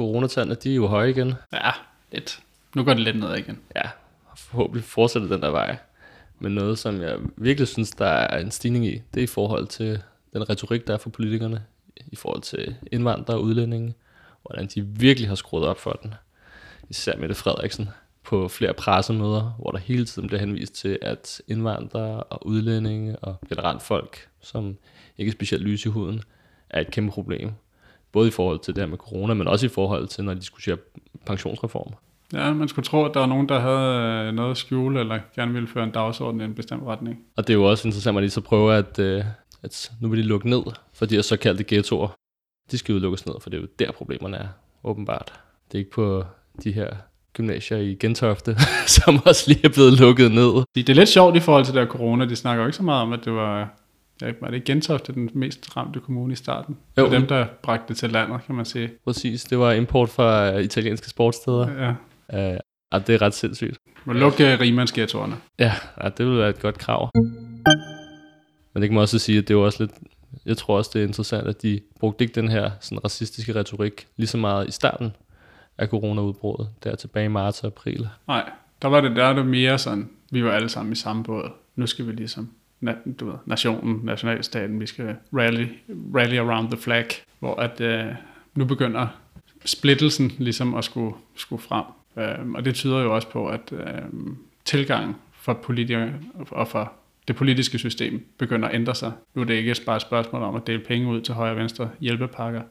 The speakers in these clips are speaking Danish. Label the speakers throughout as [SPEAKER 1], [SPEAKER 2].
[SPEAKER 1] coronatallene, de er jo høje igen.
[SPEAKER 2] Ja, lidt. Nu går det lidt ned igen.
[SPEAKER 1] Ja, forhåbentlig fortsætter den der vej. Men noget, som jeg virkelig synes, der er en stigning i, det er i forhold til den retorik, der er for politikerne, i forhold til indvandrere og udlændinge, hvordan de virkelig har skruet op for den. Især Mette Frederiksen på flere pressemøder, hvor der hele tiden bliver henvist til, at indvandrere og udlændinge og generelt folk, som ikke er specielt lys i huden, er et kæmpe problem. Både i forhold til det her med corona, men også i forhold til, når de diskuterer pensionsreform.
[SPEAKER 2] Ja, man skulle tro, at der var nogen, der havde øh, noget at skjule, eller gerne ville føre en dagsorden i en bestemt retning.
[SPEAKER 1] Og det er jo også interessant, at de så prøver, at, øh, at nu vil de lukke ned for de her såkaldte ghettoer. De skal lukkes ned, for det er jo der problemerne er, åbenbart. Det er ikke på de her gymnasier i Gentofte, som også lige er blevet lukket ned.
[SPEAKER 2] Det er lidt sjovt i forhold til der corona. De snakker jo ikke så meget om, at det var, ja, var det Gentofte, den mest ramte kommune i starten.
[SPEAKER 1] Jo.
[SPEAKER 2] Dem, der bragte det til landet, kan man sige.
[SPEAKER 1] Præcis, det var import fra øh, italienske sportssteder.
[SPEAKER 2] Ja.
[SPEAKER 1] Uh, og det er ret sindssygt.
[SPEAKER 2] Må lukke uh, rimandsghettoerne.
[SPEAKER 1] Ja, ja, det vil være et godt krav. Men det kan man også sige, at det er jo også lidt... Jeg tror også, det er interessant, at de brugte ikke den her sådan, racistiske retorik lige så meget i starten af coronaudbruddet, der tilbage i marts og april.
[SPEAKER 2] Nej, der var det der, der var mere sådan, vi var alle sammen i samme båd. Nu skal vi ligesom, na- du ved, nationen, nationalstaten, vi skal rally, rally around the flag, hvor at øh, nu begynder splittelsen ligesom at skulle, skulle frem. Øh, og det tyder jo også på, at øh, tilgangen for politikere og for det politiske system begynder at ændre sig. Nu er det ikke bare et spørgsmål om at dele penge ud til højre og venstre hjælpepakker,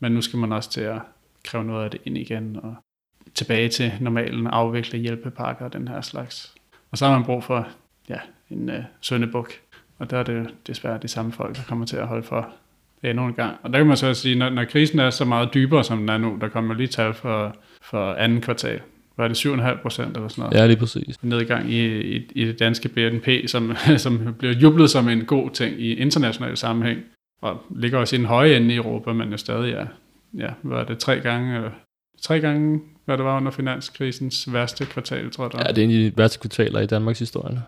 [SPEAKER 2] men nu skal man også til at kræve noget af det ind igen og tilbage til normalen, afvikle hjælpepakker og den her slags. Og så har man brug for ja, en øh, søndebuk, og der er det desværre de samme folk, der kommer til at holde for endnu en gang. Og der kan man så sige, når, når krisen er så meget dybere, som den er nu, der kommer lige tal for, for anden kvartal, var det 7,5 procent eller sådan noget.
[SPEAKER 1] Ja, lige præcis.
[SPEAKER 2] Nedgang i, i, i det danske BNP, som, som bliver jublet som en god ting i international sammenhæng, og ligger også i den høje ende i Europa, men jo stadig er, ja, var det tre gange, eller tre gange, hvad det var under finanskrisens værste kvartal, tror jeg.
[SPEAKER 1] Ja, det er en af de værste kvartaler i Danmarks historie.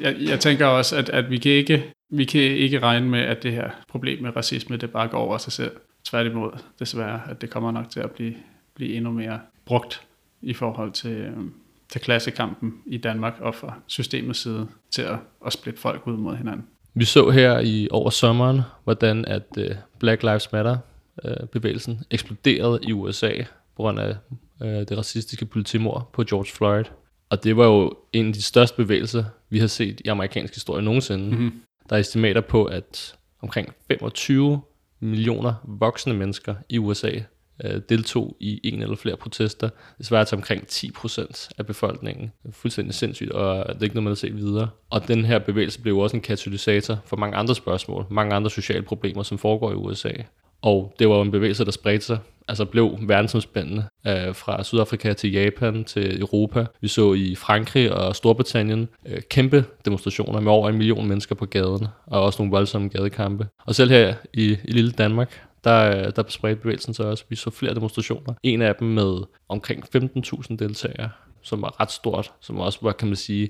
[SPEAKER 2] Jeg, jeg tænker også, at, at vi, kan ikke, vi kan ikke regne med, at det her problem med racisme, det bare går over sig selv. Tværtimod, desværre, at det kommer nok til at blive, blive endnu mere brugt i forhold til, øhm, til klassekampen i Danmark og fra systemets side til at, at splitte folk ud mod hinanden.
[SPEAKER 1] Vi så her i over sommeren, hvordan at øh, Black Lives Matter uh, bevægelsen eksploderede i USA på grund af øh, det racistiske politimord på George Floyd. Og det var jo en af de største bevægelser, vi har set i amerikansk historie nogensinde.
[SPEAKER 2] Mm-hmm.
[SPEAKER 1] Der er estimater på, at omkring 25 millioner voksne mennesker i USA øh, deltog i en eller flere protester. Det svarer til omkring 10 procent af befolkningen. Det er fuldstændig sindssygt, og det er ikke noget, man har set videre. Og den her bevægelse blev jo også en katalysator for mange andre spørgsmål, mange andre sociale problemer, som foregår i USA. Og det var jo en bevægelse, der spredte sig, altså blev verdensomspændende øh, fra Sydafrika til Japan til Europa. Vi så i Frankrig og Storbritannien øh, kæmpe demonstrationer med over en million mennesker på gaden, og også nogle voldsomme gadekampe. Og selv her i, i lille Danmark, der, der spredte bevægelsen sig også. Vi så flere demonstrationer. En af dem med omkring 15.000 deltagere, som var ret stort, som også var, kan man sige,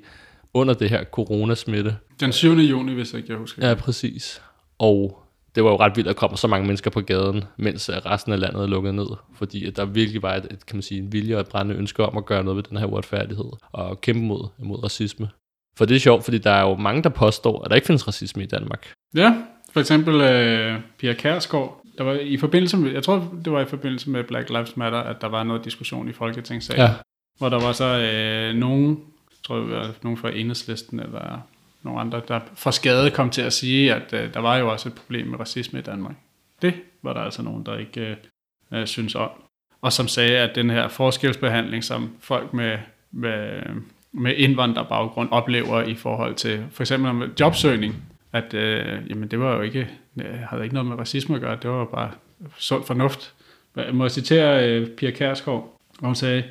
[SPEAKER 1] under det her coronasmitte.
[SPEAKER 2] Den 7. juni, hvis ikke jeg husker.
[SPEAKER 1] Ja, præcis. Og det var jo ret vildt, at der kommer så mange mennesker på gaden, mens øh, resten af landet er lukket ned. Fordi at der virkelig var et, et, kan man sige, en vilje og et brændende ønske om at gøre noget ved den her uretfærdighed og kæmpe mod, mod racisme. For det er sjovt, fordi der er jo mange, der påstår, at der ikke findes racisme i Danmark.
[SPEAKER 2] Ja, for eksempel øh, Pia Kærsgaard, der var i forbindelse med, jeg tror det var i forbindelse med Black Lives Matter, at der var noget diskussion i Folketingssalen,
[SPEAKER 1] Ja.
[SPEAKER 2] hvor der var så øh, nogen, jeg tror var nogen fra enhedslisten eller nogle andre, der for skade kom til at sige, at øh, der var jo også et problem med racisme i Danmark. Det var der altså nogen, der ikke øh, øh synes om. Og som sagde, at den her forskelsbehandling, som folk med, med, med indvandrerbaggrund oplever i forhold til for eksempel med jobsøgning, at øh, jamen det var jo ikke, øh, havde ikke noget med racisme at gøre, det var jo bare sund fornuft. Jeg må citere øh, Pia Kærsgaard, hvor hun sagde,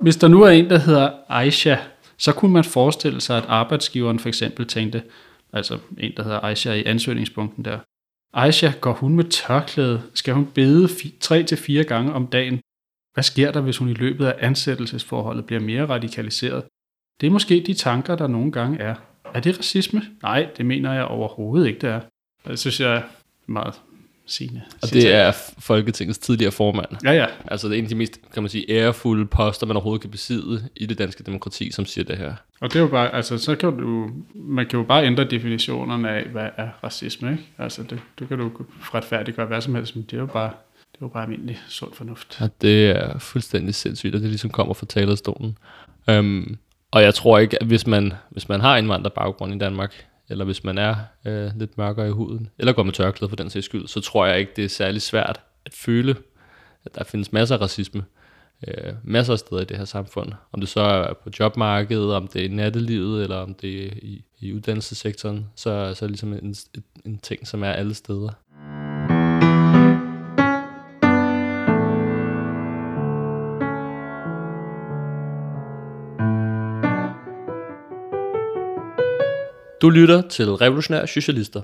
[SPEAKER 2] hvis der nu er en, der hedder Aisha, så kunne man forestille sig, at arbejdsgiveren for eksempel tænkte, altså en, der hedder Aisha i ansøgningspunkten der, Aisha, går hun med tørklæde? Skal hun bede 3-4 gange om dagen? Hvad sker der, hvis hun i løbet af ansættelsesforholdet bliver mere radikaliseret? Det er måske de tanker, der nogle gange er. Er det racisme? Nej, det mener jeg overhovedet ikke, det er. Det synes jeg er meget sine
[SPEAKER 1] Og det er Folketingets tidligere formand.
[SPEAKER 2] Ja, ja.
[SPEAKER 1] Altså det er en af de mest, kan man sige, ærefulde poster, man overhovedet kan besidde i det danske demokrati, som siger det her.
[SPEAKER 2] Og det er jo bare, altså så kan du, man kan jo bare ændre definitionerne af, hvad er racisme, ikke? Altså det, du kan du retfærdiggøre hvad som helst, men det er jo bare, det er jo bare almindelig sund fornuft.
[SPEAKER 1] Og det er fuldstændig sindssygt, at det ligesom kommer fra talerstolen. Um, og jeg tror ikke, at hvis man, hvis man har indvandrerbaggrund i Danmark, eller hvis man er øh, lidt mørkere i huden, eller går med tørklæde for den sags skyld, så tror jeg ikke, det er særlig svært at føle, at der findes masser af racisme, øh, masser af steder i det her samfund. Om det så er på jobmarkedet, om det er i nattelivet, eller om det er i, i uddannelsessektoren, så, så er det ligesom en, en, en ting, som er alle steder. Du lytter til Revolutionære Socialister,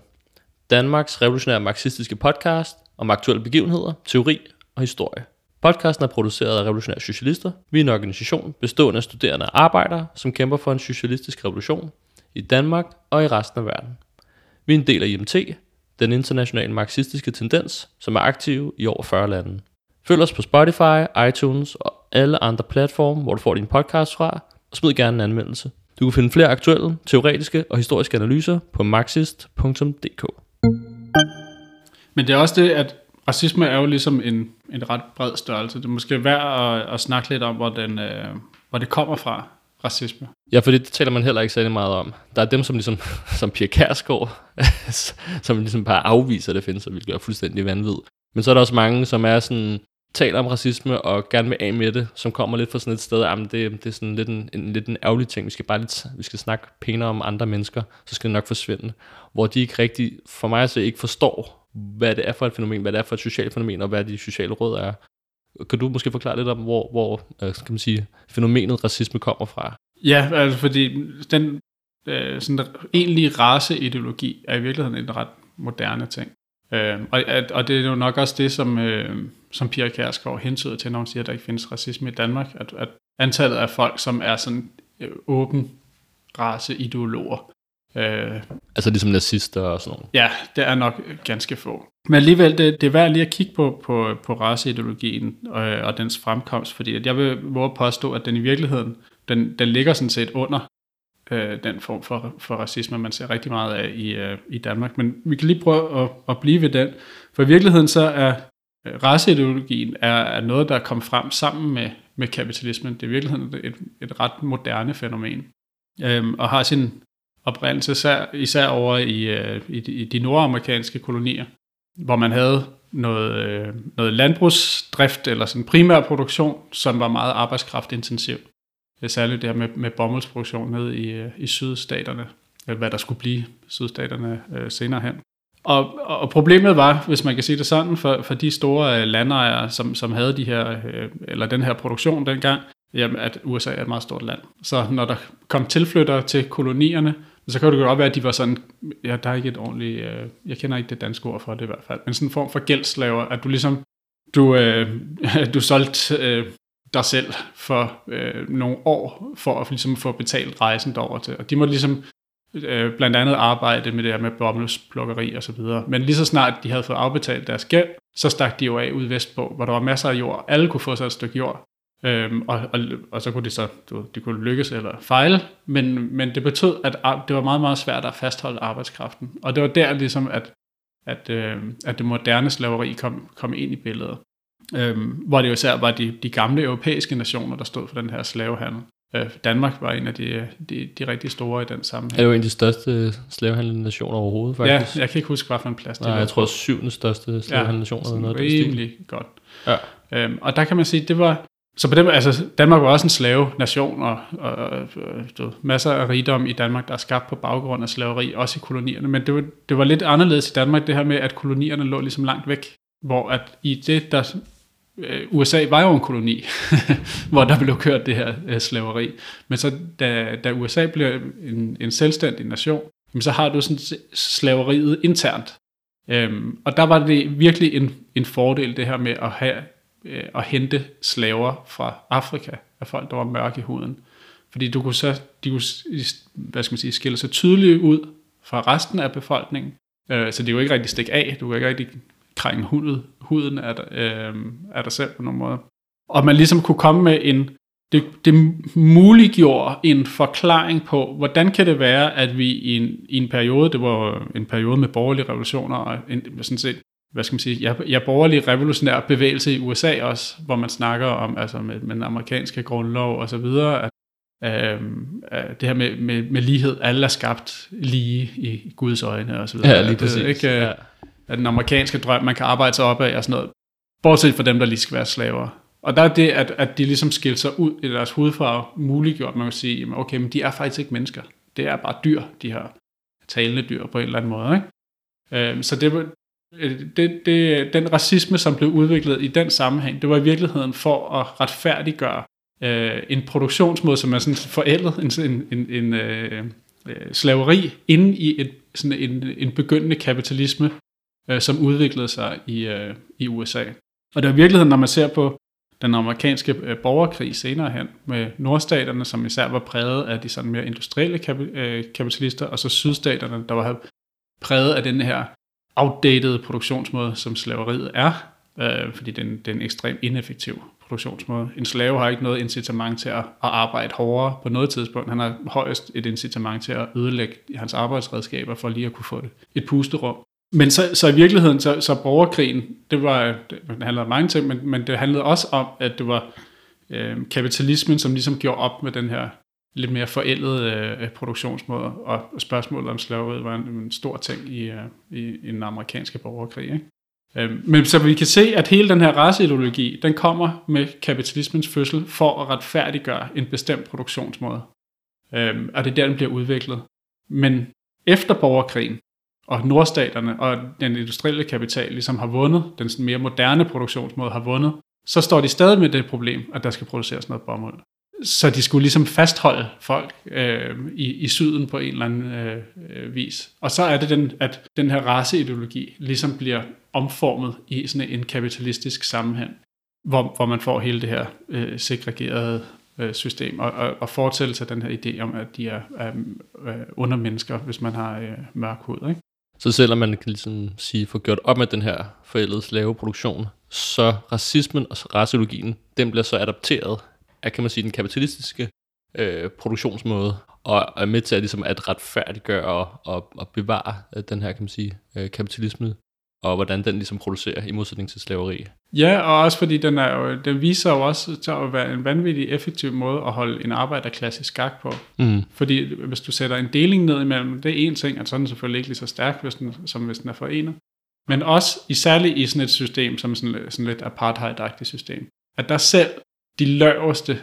[SPEAKER 1] Danmarks revolutionære marxistiske podcast om aktuelle begivenheder, teori og historie. Podcasten er produceret af Revolutionære Socialister. Vi er en organisation bestående af studerende og arbejdere, som kæmper for en socialistisk revolution i Danmark og i resten af verden. Vi er en del af IMT, den internationale marxistiske tendens, som er aktiv i over 40 lande. Følg os på Spotify, iTunes og alle andre platforme, hvor du får din podcast fra, og smid gerne en anmeldelse. Du kan finde flere aktuelle, teoretiske og historiske analyser på marxist.dk.
[SPEAKER 2] Men det er også det, at racisme er jo ligesom en, en ret bred størrelse. Det er måske værd at, at snakke lidt om, hvor, den, øh, hvor det kommer fra, racisme.
[SPEAKER 1] Ja, for det taler man heller ikke særlig meget om. Der er dem, som ligesom, som Pia Kærsgaard, som ligesom bare afviser, at det findes, hvilket er fuldstændig vanvid. Men så er der også mange, som er sådan, taler om racisme og gerne vil af med det, som kommer lidt fra sådan et sted, ah, jamen det, det er sådan lidt en, en, lidt en ærgerlig ting, vi skal bare lidt, vi skal snakke pænere om andre mennesker, så skal det nok forsvinde. Hvor de ikke rigtig, for mig så ikke forstår, hvad det er for et fænomen, hvad det er for et socialt fænomen, og hvad de sociale råd er. Kan du måske forklare lidt om, hvor, hvor kan skal man sige, fænomenet racisme kommer fra?
[SPEAKER 2] Ja, altså fordi den øh, sådan egentlige raceideologi er i virkeligheden en ret moderne ting. Øh, og, og det er jo nok også det, som, øh, som Pia Kjærsgaard hentyder til, når hun siger, at der ikke findes racisme i Danmark, at, at antallet af folk, som er sådan øh, åben raceideologer,
[SPEAKER 1] Øh, altså ligesom nazister og sådan noget.
[SPEAKER 2] Ja, det er nok ganske få. Men alligevel, det, det er værd lige at kigge på, på, på raceideologien og, og dens fremkomst, fordi at jeg vil våge at påstå, at den i virkeligheden, den, den ligger sådan set under øh, den form for, for racisme, man ser rigtig meget af i, øh, i Danmark. Men vi kan lige prøve at, at blive ved den, for i virkeligheden så er øh, raceideologien er, er noget, der er kommet frem sammen med, med kapitalismen. Det er i virkeligheden et, et ret moderne fænomen, øhm, og har sin oprindelse, især, især over i, øh, i, de, i de nordamerikanske kolonier, hvor man havde noget, øh, noget landbrugsdrift eller sådan primær produktion, som var meget arbejdskraftintensiv. Det særligt det her med, med bomuldsproduktion ned i, øh, i sydstaterne, eller hvad der skulle blive sydstaterne øh, senere hen. Og, og problemet var, hvis man kan sige det sådan, for, for de store øh, landejere, som, som havde de her, øh, eller den her produktion dengang, jamen, at USA er et meget stort land. Så når der kom tilflyttere til kolonierne, så kan det godt være, at de var sådan, ja, der er ikke et ordentligt, øh, jeg kender ikke det danske ord for det i hvert fald, men sådan en form for gældslaver, at du ligesom, du, øh, du solgte øh, dig selv for øh, nogle år, for at ligesom få betalt rejsen derover til. Og de måtte ligesom øh, blandt andet arbejde med det her med bomuldsplukkeri og så videre. Men lige så snart de havde fået afbetalt deres gæld, så stak de jo af ud vestpå, hvor der var masser af jord. Alle kunne få sig et stykke jord. Øhm, og, og, og så kunne de så du, de kunne lykkes eller fejle, men, men det betød, at det var meget, meget svært at fastholde arbejdskraften. Og det var der ligesom, at, at, øh, at det moderne slaveri kom, kom ind i billedet. Øhm, hvor det jo især var de, de gamle europæiske nationer, der stod for den her slavehandel. Øh, Danmark var en af de, de, de rigtig store i den sammenhæng.
[SPEAKER 1] Det er jo en af de største slavehandelsnationer overhovedet, faktisk.
[SPEAKER 2] Ja, jeg kan ikke huske, hvad for en plads
[SPEAKER 1] det Nej, jeg tror syvende største slavehandelsnation.
[SPEAKER 2] Ja, noget rimelig godt. Ja. Øhm, og der kan man sige, det var, så på dem, altså Danmark var også en slave-nation, og, og, og du, masser af rigdom i Danmark, der er skabt på baggrund af slaveri, også i kolonierne. Men det var, det var lidt anderledes i Danmark, det her med, at kolonierne lå ligesom langt væk. Hvor at i det, der Øh, USA var jo en koloni, hvor der blev kørt det her øh, slaveri. Men så da, da USA blev en, en selvstændig nation, så har du sådan slaveriet internt. Øhm, og der var det virkelig en, en fordel, det her med at have øh, at hente slaver fra Afrika, af folk, der var mørke i huden. Fordi du kunne så, de kunne, hvad skal man sige, skille sig tydeligt ud fra resten af befolkningen. Øh, så det er jo ikke rigtig stik af, du kan ikke rigtig krænge huden, huden af, øh, af dig selv på nogen måde. Og man ligesom kunne komme med en, det, det muliggjorde en forklaring på, hvordan kan det være, at vi i en, i en periode, det var en periode med borgerlige revolutioner, og en, sådan set, hvad skal man sige, ja, ja borgerlig revolutionær bevægelse i USA også, hvor man snakker om, altså med, med den amerikanske grundlov og så videre, at Øhm, det her med, med, med lighed, alle er skabt lige i Guds øjne og så videre.
[SPEAKER 1] Ja, lige præcis. Det, ikke, ja
[SPEAKER 2] af den amerikanske drøm, man kan arbejde sig op af og sådan noget, bortset fra dem, der lige skal være slaver. Og der er det, at, at de ligesom skilte sig ud i deres hudfarve, muliggjort, man kan sige, okay, men de er faktisk ikke mennesker. Det er bare dyr, de her talende dyr på en eller anden måde. Ikke? Øh, så det øh, det, det, den racisme, som blev udviklet i den sammenhæng, det var i virkeligheden for at retfærdiggøre øh, en produktionsmåde, som er sådan forældet, en, en, en, en øh, øh slaveri inde i et, sådan en, en begyndende kapitalisme, øh, som udviklede sig i, øh, i USA. Og det er i virkeligheden, når man ser på den amerikanske øh, borgerkrig senere hen med nordstaterne, som især var præget af de sådan mere industrielle kap- øh, kapitalister, og så sydstaterne, der var præget af den her outdated produktionsmåde, som slaveriet er, øh, fordi den, den er ekstremt ineffektiv produktionsmåde. En slave har ikke noget incitament til at, at arbejde hårdere på noget tidspunkt. Han har højst et incitament til at ødelægge hans arbejdsredskaber for lige at kunne få det. Et pusterum. Men så, så i virkeligheden, så, så borgerkrigen, det, var, det handlede om mange ting, men, men det handlede også om, at det var øh, kapitalismen, som ligesom gjorde op med den her lidt mere forældede øh, produktionsmåde, og spørgsmålet om slaveriet var en, en stor ting i, øh, i, i den amerikanske borgerkrig. Ikke? Øh, men så vi kan se, at hele den her raceideologi, den kommer med kapitalismens fødsel for at retfærdiggøre en bestemt produktionsmåde. Øh, og det er der, den bliver udviklet. Men efter borgerkrigen, og nordstaterne og den industrielle kapital ligesom har vundet, den sådan mere moderne produktionsmåde har vundet, så står de stadig med det problem, at der skal produceres noget bomuld. Så de skulle ligesom fastholde folk øh, i, i syden på en eller anden øh, øh vis. Og så er det, den, at den her raceideologi ligesom bliver omformet i sådan en kapitalistisk sammenhæng, hvor, hvor man får hele det her øh, segregerede øh, system, og, og, og fortællelse sig den her idé om, at de er, er øh, undermennesker, hvis man har øh, mørk hud. Ikke?
[SPEAKER 1] Så selvom man kan ligesom sige, få gjort op med den her forældede slaveproduktion, så racismen og raceologien, den bliver så adapteret af, kan man sige, den kapitalistiske øh, produktionsmåde, og er med til at, ligesom, at retfærdiggøre og, og, og bevare øh, den her, kan man sige, øh, kapitalisme, og hvordan den ligesom producerer i modsætning til slaveri.
[SPEAKER 2] Ja, og også fordi den, er jo, den viser jo også til at være en vanvittig effektiv måde at holde en arbejderklasse i skak på. Mm. Fordi hvis du sætter en deling ned imellem, det er en ting, at sådan selvfølgelig ikke lige så stærk, hvis den, som hvis den er forenet. Men også, i særligt i sådan et system, som sådan, sådan lidt apartheid-agtigt system, at der selv de laveste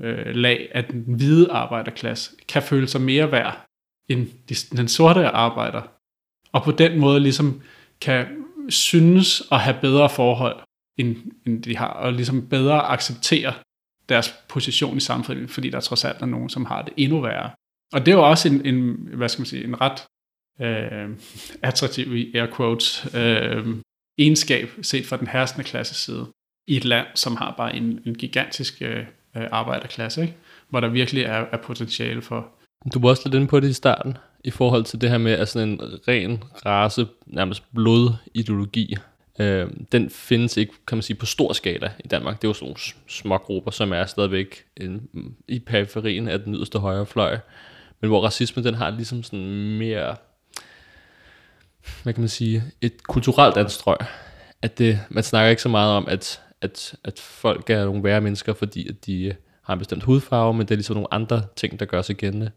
[SPEAKER 2] øh, lag af den hvide arbejderklasse kan føle sig mere værd end de, den sorte arbejder. Og på den måde ligesom kan synes at have bedre forhold, end, end de har, og ligesom bedre acceptere deres position i samfundet, fordi der trods alt er nogen, som har det endnu værre. Og det er jo også en, en hvad skal man sige, en ret øh, attraktiv i air quotes øh, egenskab set fra den herskende klasse side i et land, som har bare en, en gigantisk øh, arbejderklasse, ikke? hvor der virkelig er, er potentiale for.
[SPEAKER 1] Du var også lidt inde på det i starten, i forhold til det her med at sådan en ren race, nærmest blodideologi. Øh, den findes ikke, kan man sige, på stor skala i Danmark. Det er jo sådan nogle små grupper, som er stadigvæk en, i periferien af den yderste højre fløj. Men hvor racisme, den har ligesom sådan mere, hvad kan man sige, et kulturelt anstrøg. At det, man snakker ikke så meget om, at at, at folk er nogle værre mennesker, fordi at de har en bestemt hudfarve, men det er ligesom nogle andre ting, der gør sig gældende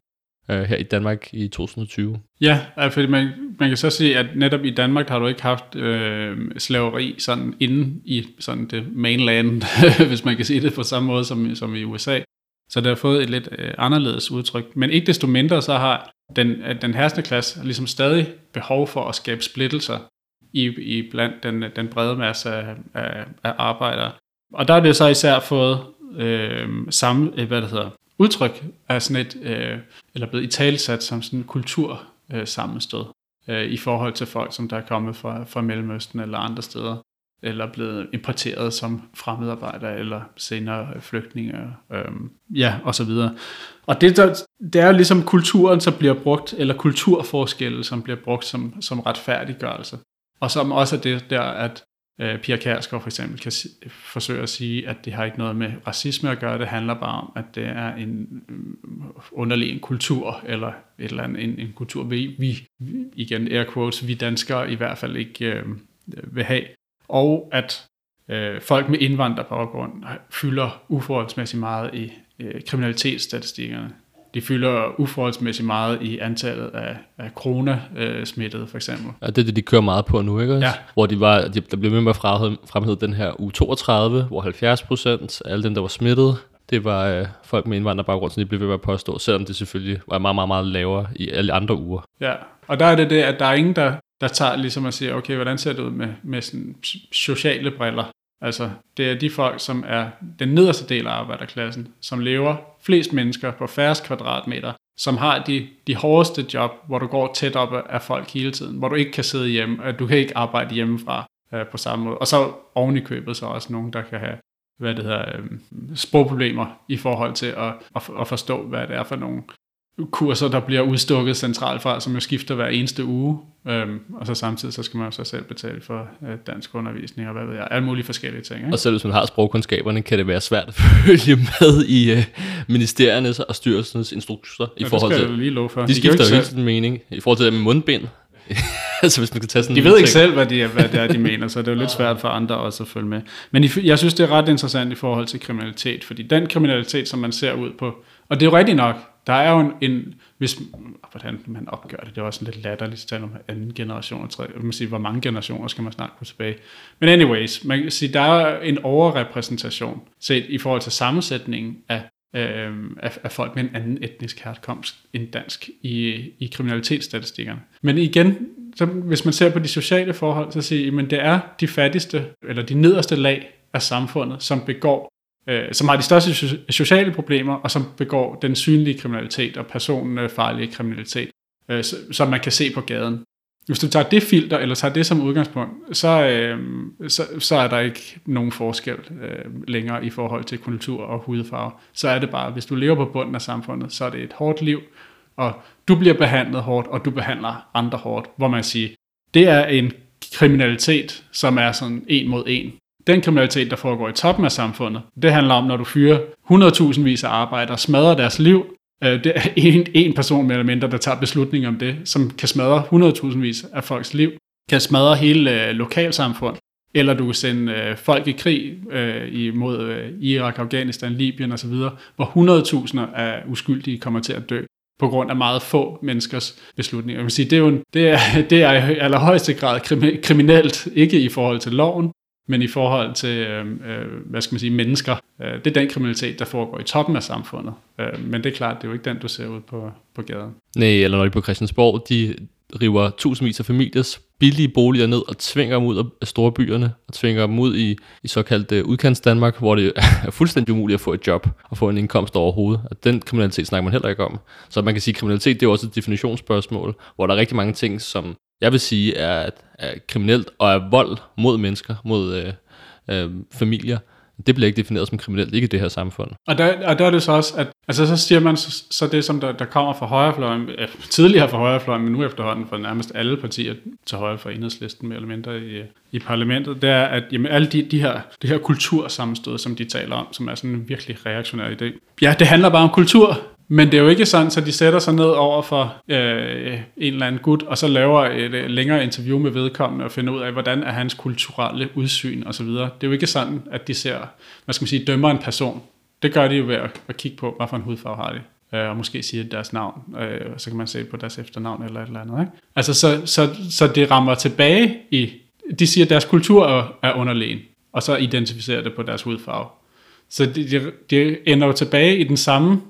[SPEAKER 1] øh, her i Danmark i 2020.
[SPEAKER 2] Ja, fordi man, man kan så sige, at netop i Danmark har du ikke haft øh, slaveri sådan inde i sådan det mainland, hvis man kan sige det på samme måde som, som i USA. Så det har fået et lidt øh, anderledes udtryk. Men ikke desto mindre, så har den, øh, den herskende klasse ligesom stadig behov for at skabe splittelser i, i blandt den, den brede masse af, af, af arbejdere. Og der er det så især fået øh, samme, øh, hvad det hedder, udtryk er sådan et, øh, eller blevet i talsat som sådan en kultur øh, sammenstød øh, i forhold til folk, som der er kommet fra, fra Mellemøsten eller andre steder, eller blevet importeret som fremmedarbejdere eller senere flygtninge, øh, ja, og så videre. Og det, der, det er jo ligesom kulturen, som bliver brugt, eller kulturforskelle, som bliver brugt som, som retfærdiggørelse og som også er det der, at øh, Pia Kærsgaard for eksempel kan forsøge at sige, at det har ikke noget med racisme at gøre, det handler bare om, at det er en øh, underlig en kultur, eller et eller andet, en, en kultur, vi, vi, igen air quotes, vi danskere i hvert fald ikke øh, vil have, og at øh, folk med indvandrerbaggrund fylder uforholdsmæssigt meget i øh, kriminalitetsstatistikkerne de fylder uforholdsmæssigt meget i antallet af, af corona-smittede, for eksempel.
[SPEAKER 1] Ja, det er det, de kører meget på nu, ikke?
[SPEAKER 2] Ja.
[SPEAKER 1] Hvor de var, de, der blev med med at fremhæve den her u 32, hvor 70 procent af alle dem, der var smittet, det var øh, folk med indvandrerbaggrund, som de blev ved med at påstå, selvom det selvfølgelig var meget, meget, meget lavere i alle andre uger.
[SPEAKER 2] Ja, og der er det det, at der er ingen, der, der tager ligesom at sige, okay, hvordan ser det ud med, med sådan sociale briller? Altså, det er de folk, som er den nederste del af arbejderklassen, som lever flest mennesker på færrest kvadratmeter, som har de, de hårdeste job, hvor du går tæt op af folk hele tiden, hvor du ikke kan sidde hjemme, at du kan ikke arbejde hjemmefra øh, på samme måde. Og så oven i købet så også nogen, der kan have hvad det hedder, øh, sprogproblemer i forhold til at, at, at forstå, hvad det er for nogle kurser, der bliver udstukket centralt fra, som jo skifter hver eneste uge, øhm, og så samtidig så skal man jo så selv betale for øh, dansk undervisning og hvad ved jeg, alle mulige forskellige ting. Ikke?
[SPEAKER 1] Og selv hvis man har sprogkundskaberne, kan det være svært at følge med i øh, ministeriernes og styrelsens instrukser
[SPEAKER 2] i
[SPEAKER 1] ja, forhold
[SPEAKER 2] til... lige lov for.
[SPEAKER 1] De, de skifter jo hele tiden mening i forhold til det med mundbind. altså hvis man kan tage sådan
[SPEAKER 2] De ved ting. ikke selv, hvad, de, hvad det er, de mener, så det er jo lidt svært for andre også at følge med. Men jeg synes, det er ret interessant i forhold til kriminalitet, fordi den kriminalitet, som man ser ud på, og det er jo rigtigt nok, der er jo en, en hvis, hvordan man opgør det, det er også lidt latterligt at tale om anden generation og tredje, man sige, hvor mange generationer skal man snart gå tilbage. Men anyways, man kan sige, der er en overrepræsentation set i forhold til sammensætningen af, øh, af, af folk med en anden etnisk herkomst end dansk i, i kriminalitetsstatistikkerne. Men igen, så hvis man ser på de sociale forhold, så siger man, det er de fattigste, eller de nederste lag af samfundet, som begår øh, som har de største sociale problemer, og som begår den synlige kriminalitet og personfarlige kriminalitet, øh, som man kan se på gaden. Hvis du tager det filter, eller tager det som udgangspunkt, så, øh, så, så er der ikke nogen forskel øh, længere i forhold til kultur og hudfarve. Så er det bare, hvis du lever på bunden af samfundet, så er det et hårdt liv, og du bliver behandlet hårdt, og du behandler andre hårdt, hvor man siger, det er en kriminalitet, som er sådan en mod en den kriminalitet, der foregår i toppen af samfundet, det handler om, når du fyrer 100.000 vis af arbejdere, smadrer deres liv. Øh, det er en, en person mere eller mindre, der tager beslutning om det, som kan smadre 100.000 vis af folks liv, kan smadre hele øh, lokalsamfund, eller du kan sende øh, folk i krig øh, imod øh, Irak, Afghanistan, Libyen osv., hvor 100.000 af uskyldige kommer til at dø på grund af meget få menneskers beslutninger. Jeg vil sige, det er jo det er, det er i allerhøjeste grad kriminelt, ikke i forhold til loven, men i forhold til, øhm, øh, hvad skal man sige, mennesker, øh, det er den kriminalitet, der foregår i toppen af samfundet. Øh, men det er klart, det er jo ikke den, du ser ud på, på gaden.
[SPEAKER 1] Nej, eller når de på Christiansborg, de river tusindvis af familiers billige boliger ned og tvinger dem ud af store byerne og tvinger dem ud i, i såkaldt øh, uh, udkants Danmark, hvor det er fuldstændig umuligt at få et job og få en indkomst overhovedet. At den kriminalitet snakker man heller ikke om. Så man kan sige, at kriminalitet det er også et definitionsspørgsmål, hvor der er rigtig mange ting, som jeg vil sige er, er kriminelt og er vold mod mennesker, mod øh, øh, familier. Det bliver ikke defineret som kriminelt, ikke i det her samfund.
[SPEAKER 2] Og der, og der er det så også, at altså, så siger man så, så det, som der, der kommer fra højrefløjen, øh, tidligere fra højrefløjen, men nu efterhånden fra nærmest alle partier til højre for enhedslisten, mere eller mindre i, i parlamentet, det er, at jamen, alle de, de her, det her kultursammenstød, som de taler om, som er sådan en virkelig reaktionær idé. Ja, det handler bare om kultur. Men det er jo ikke sådan, at så de sætter sig ned over for øh, en eller anden gut, og så laver et øh, længere interview med vedkommende og finder ud af, hvordan er hans kulturelle udsyn osv. Det er jo ikke sådan, at de ser, hvad skal man sige, dømmer en person. Det gør de jo ved at, at kigge på, hvad for en hudfarve har de. Øh, og måske sige deres navn, øh, og så kan man se på deres efternavn eller et eller andet. Ikke? Altså, så, så, så det rammer tilbage i, de siger, at deres kultur er, er underlegen, og så identificerer det på deres hudfarve. Så det de, de ender jo tilbage i den samme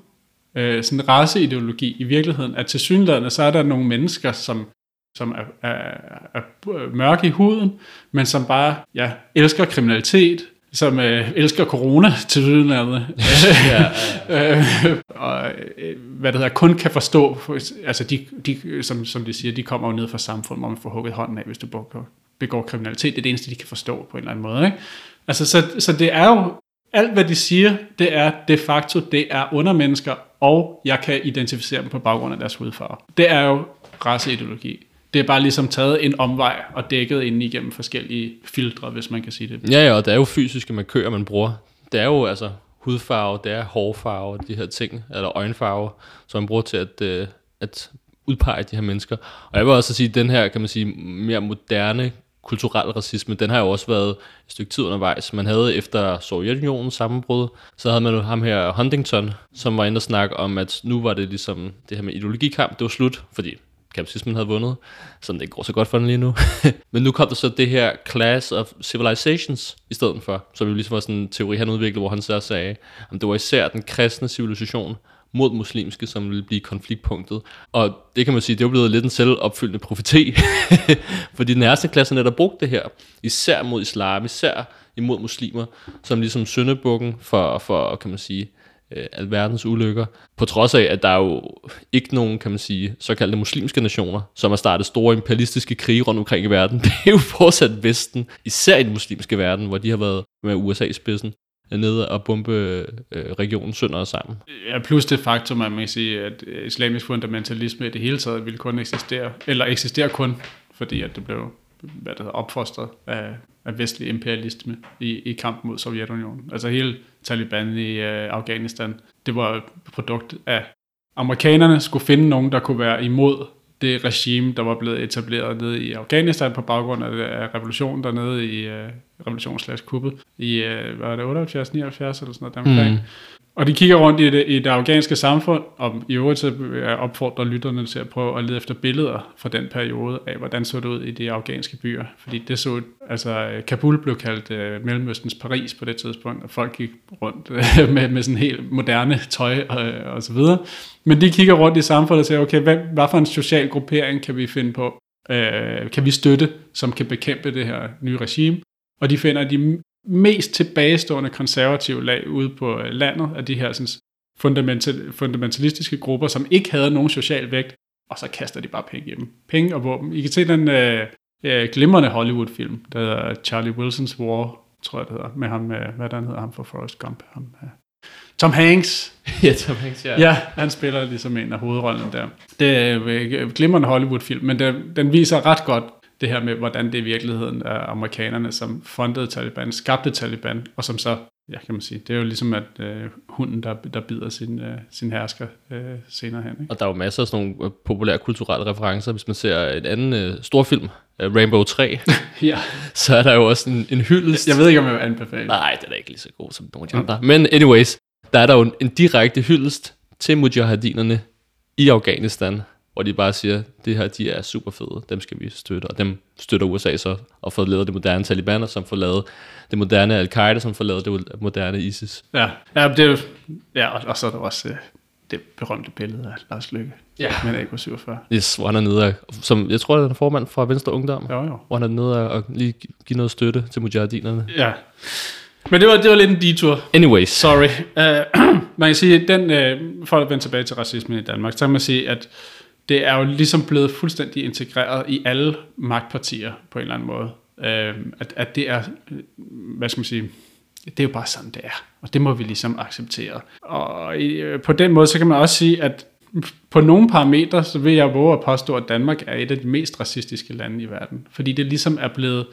[SPEAKER 2] øh, sådan raceideologi i virkeligheden, at til synligheden, så er der nogle mennesker, som, som er, er, er, mørke i huden, men som bare ja, elsker kriminalitet, som øh, elsker corona til synligheden, ja, ja, ja. øh, og øh, hvad det hedder, kun kan forstå, altså de, de, som, som de siger, de kommer jo ned fra samfundet, hvor man får hugget hånden af, hvis du begår, begår kriminalitet. Det er det eneste, de kan forstå på en eller anden måde. Ikke? Altså, så, så det er jo alt hvad de siger, det er de facto, det er undermennesker, og jeg kan identificere dem på baggrund af deres hudfarve. Det er jo raceideologi. Det er bare ligesom taget en omvej og dækket ind igennem forskellige filtre, hvis man kan sige det.
[SPEAKER 1] Ja, ja, og det er jo fysiske markører, man bruger. Det er jo altså hudfarve, det er hårfarve, de her ting, eller øjenfarve, som man bruger til at, øh, at udpege de her mennesker. Og jeg vil også sige, at den her, kan man sige, mere moderne kulturel racisme, den har jo også været et stykke tid undervejs. Man havde efter Sovjetunionens sammenbrud, så havde man jo ham her Huntington, som var inde og snakke om, at nu var det ligesom det her med ideologikamp, det var slut, fordi kapitalismen havde vundet, så det ikke går så godt for den lige nu. Men nu kom der så det her Class of Civilizations i stedet for, som jo ligesom var sådan en teori, han udviklede, hvor han så sagde, at det var især den kristne civilisation, mod muslimske, som ville blive konfliktpunktet. Og det kan man sige, det er blevet lidt en selvopfyldende profeti, fordi den ærste klasse netop brugt det her, især mod islam, især imod muslimer, som ligesom syndebukken for, for kan man sige, øh, alverdens ulykker. På trods af, at der er jo ikke nogen, kan man sige, såkaldte muslimske nationer, som har startet store imperialistiske krige rundt omkring i verden. Det er jo fortsat Vesten, især i den muslimske verden, hvor de har været med USA i spidsen ned og bombe øh, regionen sønder sammen.
[SPEAKER 2] Ja, plus det faktum, at man kan sige, at øh, islamisk fundamentalisme i det hele taget ville kun eksistere, eller eksisterer kun, fordi at det blev hvad det hedder, opfostret af, af vestlig imperialisme i, i kamp mod Sovjetunionen. Altså hele Taliban i øh, Afghanistan, det var et produkt af amerikanerne skulle finde nogen, der kunne være imod det regime, der var blevet etableret nede i Afghanistan på baggrund af, revolutionen dernede i øh, uh, revolutionsslagskuppet i, uh, var det 78, 79 eller sådan noget deromkring. Mm. Og de kigger rundt i det, i det afghanske samfund, og i øvrigt så opfordrer lytterne til at prøve at lede efter billeder fra den periode af, hvordan så det ud i de afghanske byer. Fordi det så, altså Kabul blev kaldt uh, Mellemøstens Paris på det tidspunkt, og folk gik rundt uh, med, med sådan helt moderne tøj og, og så videre. Men de kigger rundt i samfundet og siger, okay, hvad, hvad for en social gruppering kan vi finde på, uh, kan vi støtte, som kan bekæmpe det her nye regime? Og de finder de mest tilbagestående konservative lag ude på øh, landet af de her sådan, fundamental, fundamentalistiske grupper, som ikke havde nogen social vægt, og så kaster de bare penge i dem. Penge og våben. I kan se den øh, øh, glimrende Hollywood-film, der hedder Charlie Wilson's War, tror jeg det hedder, med ham, øh, hvad der hedder ham for Forrest Gump. Ham, øh. Tom Hanks.
[SPEAKER 1] ja, Tom Hanks, ja.
[SPEAKER 2] Ja, han spiller ligesom en af hovedrollerne der. Det er øh, glimrende Hollywood-film, men den, den viser ret godt det her med, hvordan det i virkeligheden er amerikanerne, som fundede Taliban, skabte Taliban, og som så, ja kan man sige, det er jo ligesom at øh, hunden, der, der bider sin, øh, sin hersker øh, senere hen. Ikke?
[SPEAKER 1] Og der er jo masser af sådan nogle øh, populære kulturelle referencer, hvis man ser en anden øh, stor film, øh, Rainbow 3,
[SPEAKER 2] ja.
[SPEAKER 1] så er der jo også en, en hyldest.
[SPEAKER 2] Jeg ved ikke, om jeg vil anbefale.
[SPEAKER 1] Nej, det er da ikke lige så god som nogle af de andre. Men anyways, der er der jo en, en direkte hyldest til mujahedinerne i Afghanistan, hvor de bare siger, det her, de er super fede, dem skal vi støtte, og dem støtter USA så, og får lavet det moderne Taliban, som får lavet det moderne Al-Qaida, som får lavet det moderne ISIS.
[SPEAKER 2] Ja, ja, det er, ja og, og så er der også øh, det berømte billede af Lars Lykke, ja. med AK-47.
[SPEAKER 1] Yes, hvor han er nede, som jeg tror, det er en formand fra Venstre Ungdom,
[SPEAKER 2] jo, jo.
[SPEAKER 1] hvor han er nede og lige give noget støtte til mujahedinerne.
[SPEAKER 2] Ja, men det var, det var lidt en detur.
[SPEAKER 1] Anyways.
[SPEAKER 2] Sorry. Uh, man kan sige, at den, uh, for at vende tilbage til racismen i Danmark, så kan man sige, at det er jo ligesom blevet fuldstændig integreret i alle magtpartier på en eller anden måde. Øh, at, at det er, øh, hvad skal man sige, det er jo bare sådan, det er. Og det må vi ligesom acceptere. Og øh, på den måde, så kan man også sige, at på nogle parametre, så vil jeg våge at påstå, at Danmark er et af de mest racistiske lande i verden. Fordi det ligesom er blevet,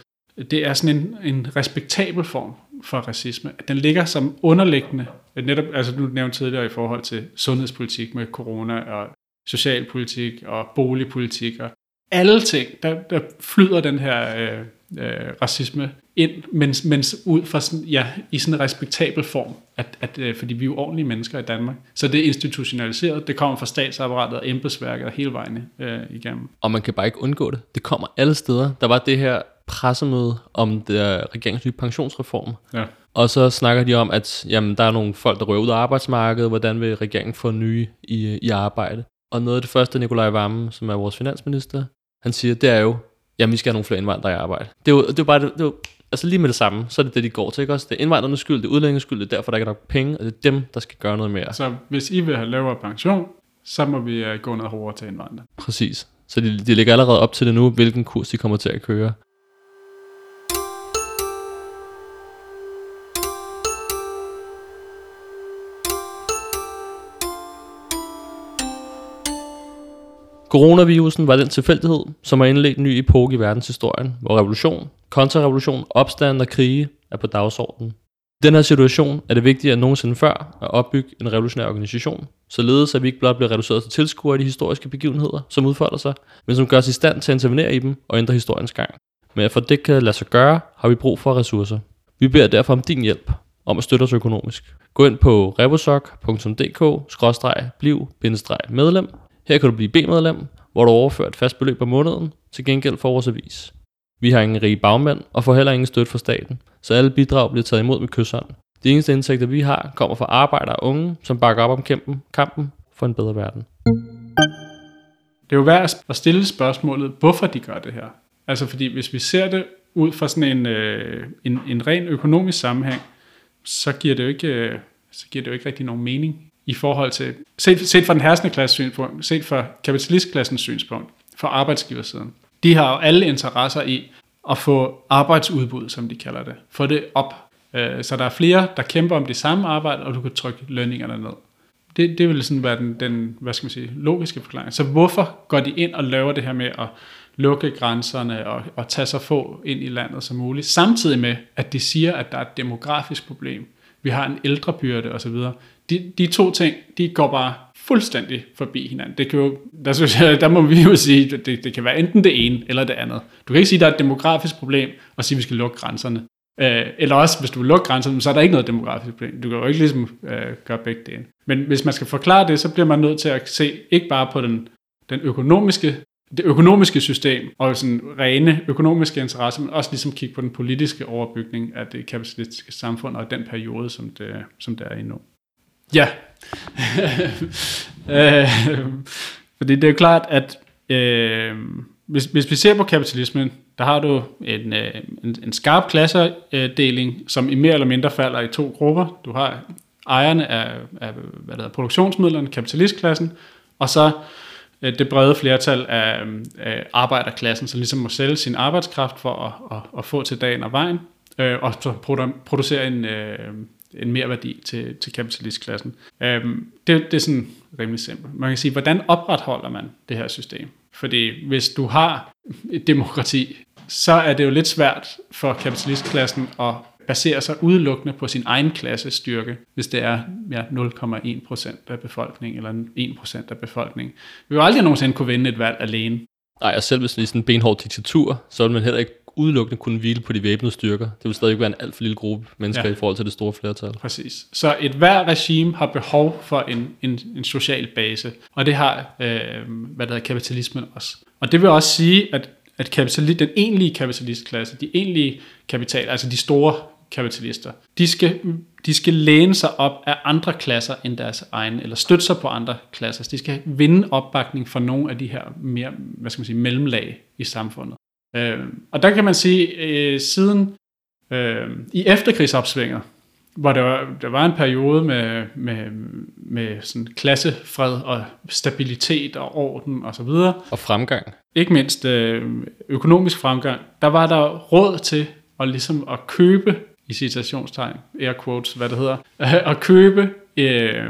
[SPEAKER 2] det er sådan en, en respektabel form for racisme. Den ligger som underliggende, netop, altså du nævnte tidligere i forhold til sundhedspolitik med corona og socialpolitik og boligpolitik og alle ting, der, der flyder den her øh, øh, racisme ind, mens, mens ud fra sådan, ja, i sådan en respektabel form, at, at, øh, fordi vi er jo ordentlige mennesker i Danmark. Så det er institutionaliseret, det kommer fra statsapparatet og embedsværket og hele vejen øh, igennem.
[SPEAKER 1] Og man kan bare ikke undgå det. Det kommer alle steder. Der var det her pressemøde om det regeringens nye pensionsreform.
[SPEAKER 2] Ja.
[SPEAKER 1] Og så snakker de om, at jamen, der er nogle folk, der røver ud af arbejdsmarkedet, hvordan vil regeringen få nye i, i arbejde. Og noget af det første, Nikolaj Vammen, som er vores finansminister, han siger, det er jo, jamen vi skal have nogle flere indvandrere i arbejde. Det er jo, det er jo bare, det, det er jo, altså lige med det samme, så er det det, de går til, ikke også? Det er indvandrernes skyld, det er udlændingens skyld, det er derfor, der ikke er nok penge, og det er dem, der skal gøre noget mere.
[SPEAKER 2] Så hvis I vil have lavere pension, så må vi uh, gå noget hårdere til indvandrere.
[SPEAKER 1] Præcis. Så de, de ligger allerede op til det nu, hvilken kurs de kommer til at køre. Coronavirusen var den tilfældighed, som har indledt en ny epoke i verdenshistorien, hvor revolution, kontrarevolution, opstand og krige er på dagsordenen. I den her situation er det vigtigere end nogensinde før at opbygge en revolutionær organisation, således at vi ikke blot bliver reduceret til tilskuere i de historiske begivenheder, som udfolder sig, men som gør os i stand til at intervenere i dem og ændre historiens gang. Men for det kan lade sig gøre, har vi brug for ressourcer. Vi beder derfor om din hjælp, om at støtte os økonomisk. Gå ind på revosok.dk-bliv-medlem. Her kan du blive B-medlem, hvor du overfører et fast beløb om måneden til gengæld for vores avis. Vi har ingen rige bagmænd og får heller ingen støtte fra staten, så alle bidrag bliver taget imod med kysshånd. De eneste indtægter, vi har, kommer fra arbejdere og unge, som bakker op om kampen, kampen for en bedre verden.
[SPEAKER 2] Det er jo værd at stille spørgsmålet, hvorfor de gør det her. Altså fordi hvis vi ser det ud fra sådan en, øh, en, en ren økonomisk sammenhæng, så giver det jo ikke, øh, så giver det jo ikke rigtig nogen mening i forhold til, set, set fra den herskende klasse synspunkt, set fra kapitalistklassens synspunkt, fra arbejdsgiversiden. De har jo alle interesser i at få arbejdsudbud, som de kalder det. Få det op. Øh, så der er flere, der kæmper om det samme arbejde, og du kan trykke lønningerne ned. Det, det vil sådan være den, den hvad skal man sige, logiske forklaring. Så hvorfor går de ind og laver det her med at lukke grænserne og, og tage så få ind i landet som muligt, samtidig med, at de siger, at der er et demografisk problem. Vi har en ældrebyrde osv. De, de to ting, de går bare fuldstændig forbi hinanden. Det kan jo, der, synes jeg, der må vi jo sige, at det, det kan være enten det ene eller det andet. Du kan ikke sige, at der er et demografisk problem, og sige, at vi skal lukke grænserne. Øh, eller også, hvis du vil lukke grænserne, så er der ikke noget demografisk problem. Du kan jo ikke ligesom øh, gøre begge dele. Men hvis man skal forklare det, så bliver man nødt til at se ikke bare på den, den økonomiske det økonomiske system og sådan rene økonomiske interesser, men også ligesom kigge på den politiske overbygning af det kapitalistiske samfund og den periode, som det, som det er i nu. Ja, øh, fordi det er jo klart, at øh, hvis, hvis vi ser på kapitalismen, der har du en, øh, en, en skarp klassedeling, som i mere eller mindre falder i to grupper. Du har ejerne af, af hvad der hedder, produktionsmidlerne, kapitalistklassen, og så Øh, det brede flertal af, af arbejderklassen, som ligesom må sælge sin arbejdskraft for at, at, at få til dagen og vejen, øh, og så producere en, øh, en mere værdi til, til kapitalistklassen. Øhm, det, det er sådan rimelig simpelt. Man kan sige, hvordan opretholder man det her system? Fordi hvis du har et demokrati, så er det jo lidt svært for kapitalistklassen at basere sig udelukkende på sin egen klasses styrke, hvis det er ja, 0,1% af befolkningen, eller 1% af befolkningen. Vi vil aldrig nogensinde kunne vinde et valg alene.
[SPEAKER 1] Nej, og selv hvis det er sådan en benhård diktatur, så vil man heller ikke udelukkende kunne hvile på de væbnede styrker. Det vil stadig være en alt for lille gruppe mennesker ja. i forhold til det store flertal.
[SPEAKER 2] Præcis. Så et hver regime har behov for en, en, en social base, og det har øh, hvad der hedder, kapitalismen også. Og det vil også sige, at at kapitalist, den egentlige kapitalistklasse, de egentlige kapital, altså de store kapitalister. De skal, de skal læne sig op af andre klasser end deres egne, eller støtte sig på andre klasser. De skal vinde opbakning fra nogle af de her mere, hvad skal man sige, mellemlag i samfundet. Øh, og der kan man sige, øh, siden øh, i efterkrigsopsvinger, hvor der var, der var en periode med, med, med sådan klassefred og stabilitet og orden og så videre.
[SPEAKER 1] Og fremgang.
[SPEAKER 2] Ikke mindst øh, økonomisk fremgang. Der var der råd til at, ligesom at købe i citationstegn, air quotes, hvad det hedder, at købe øh,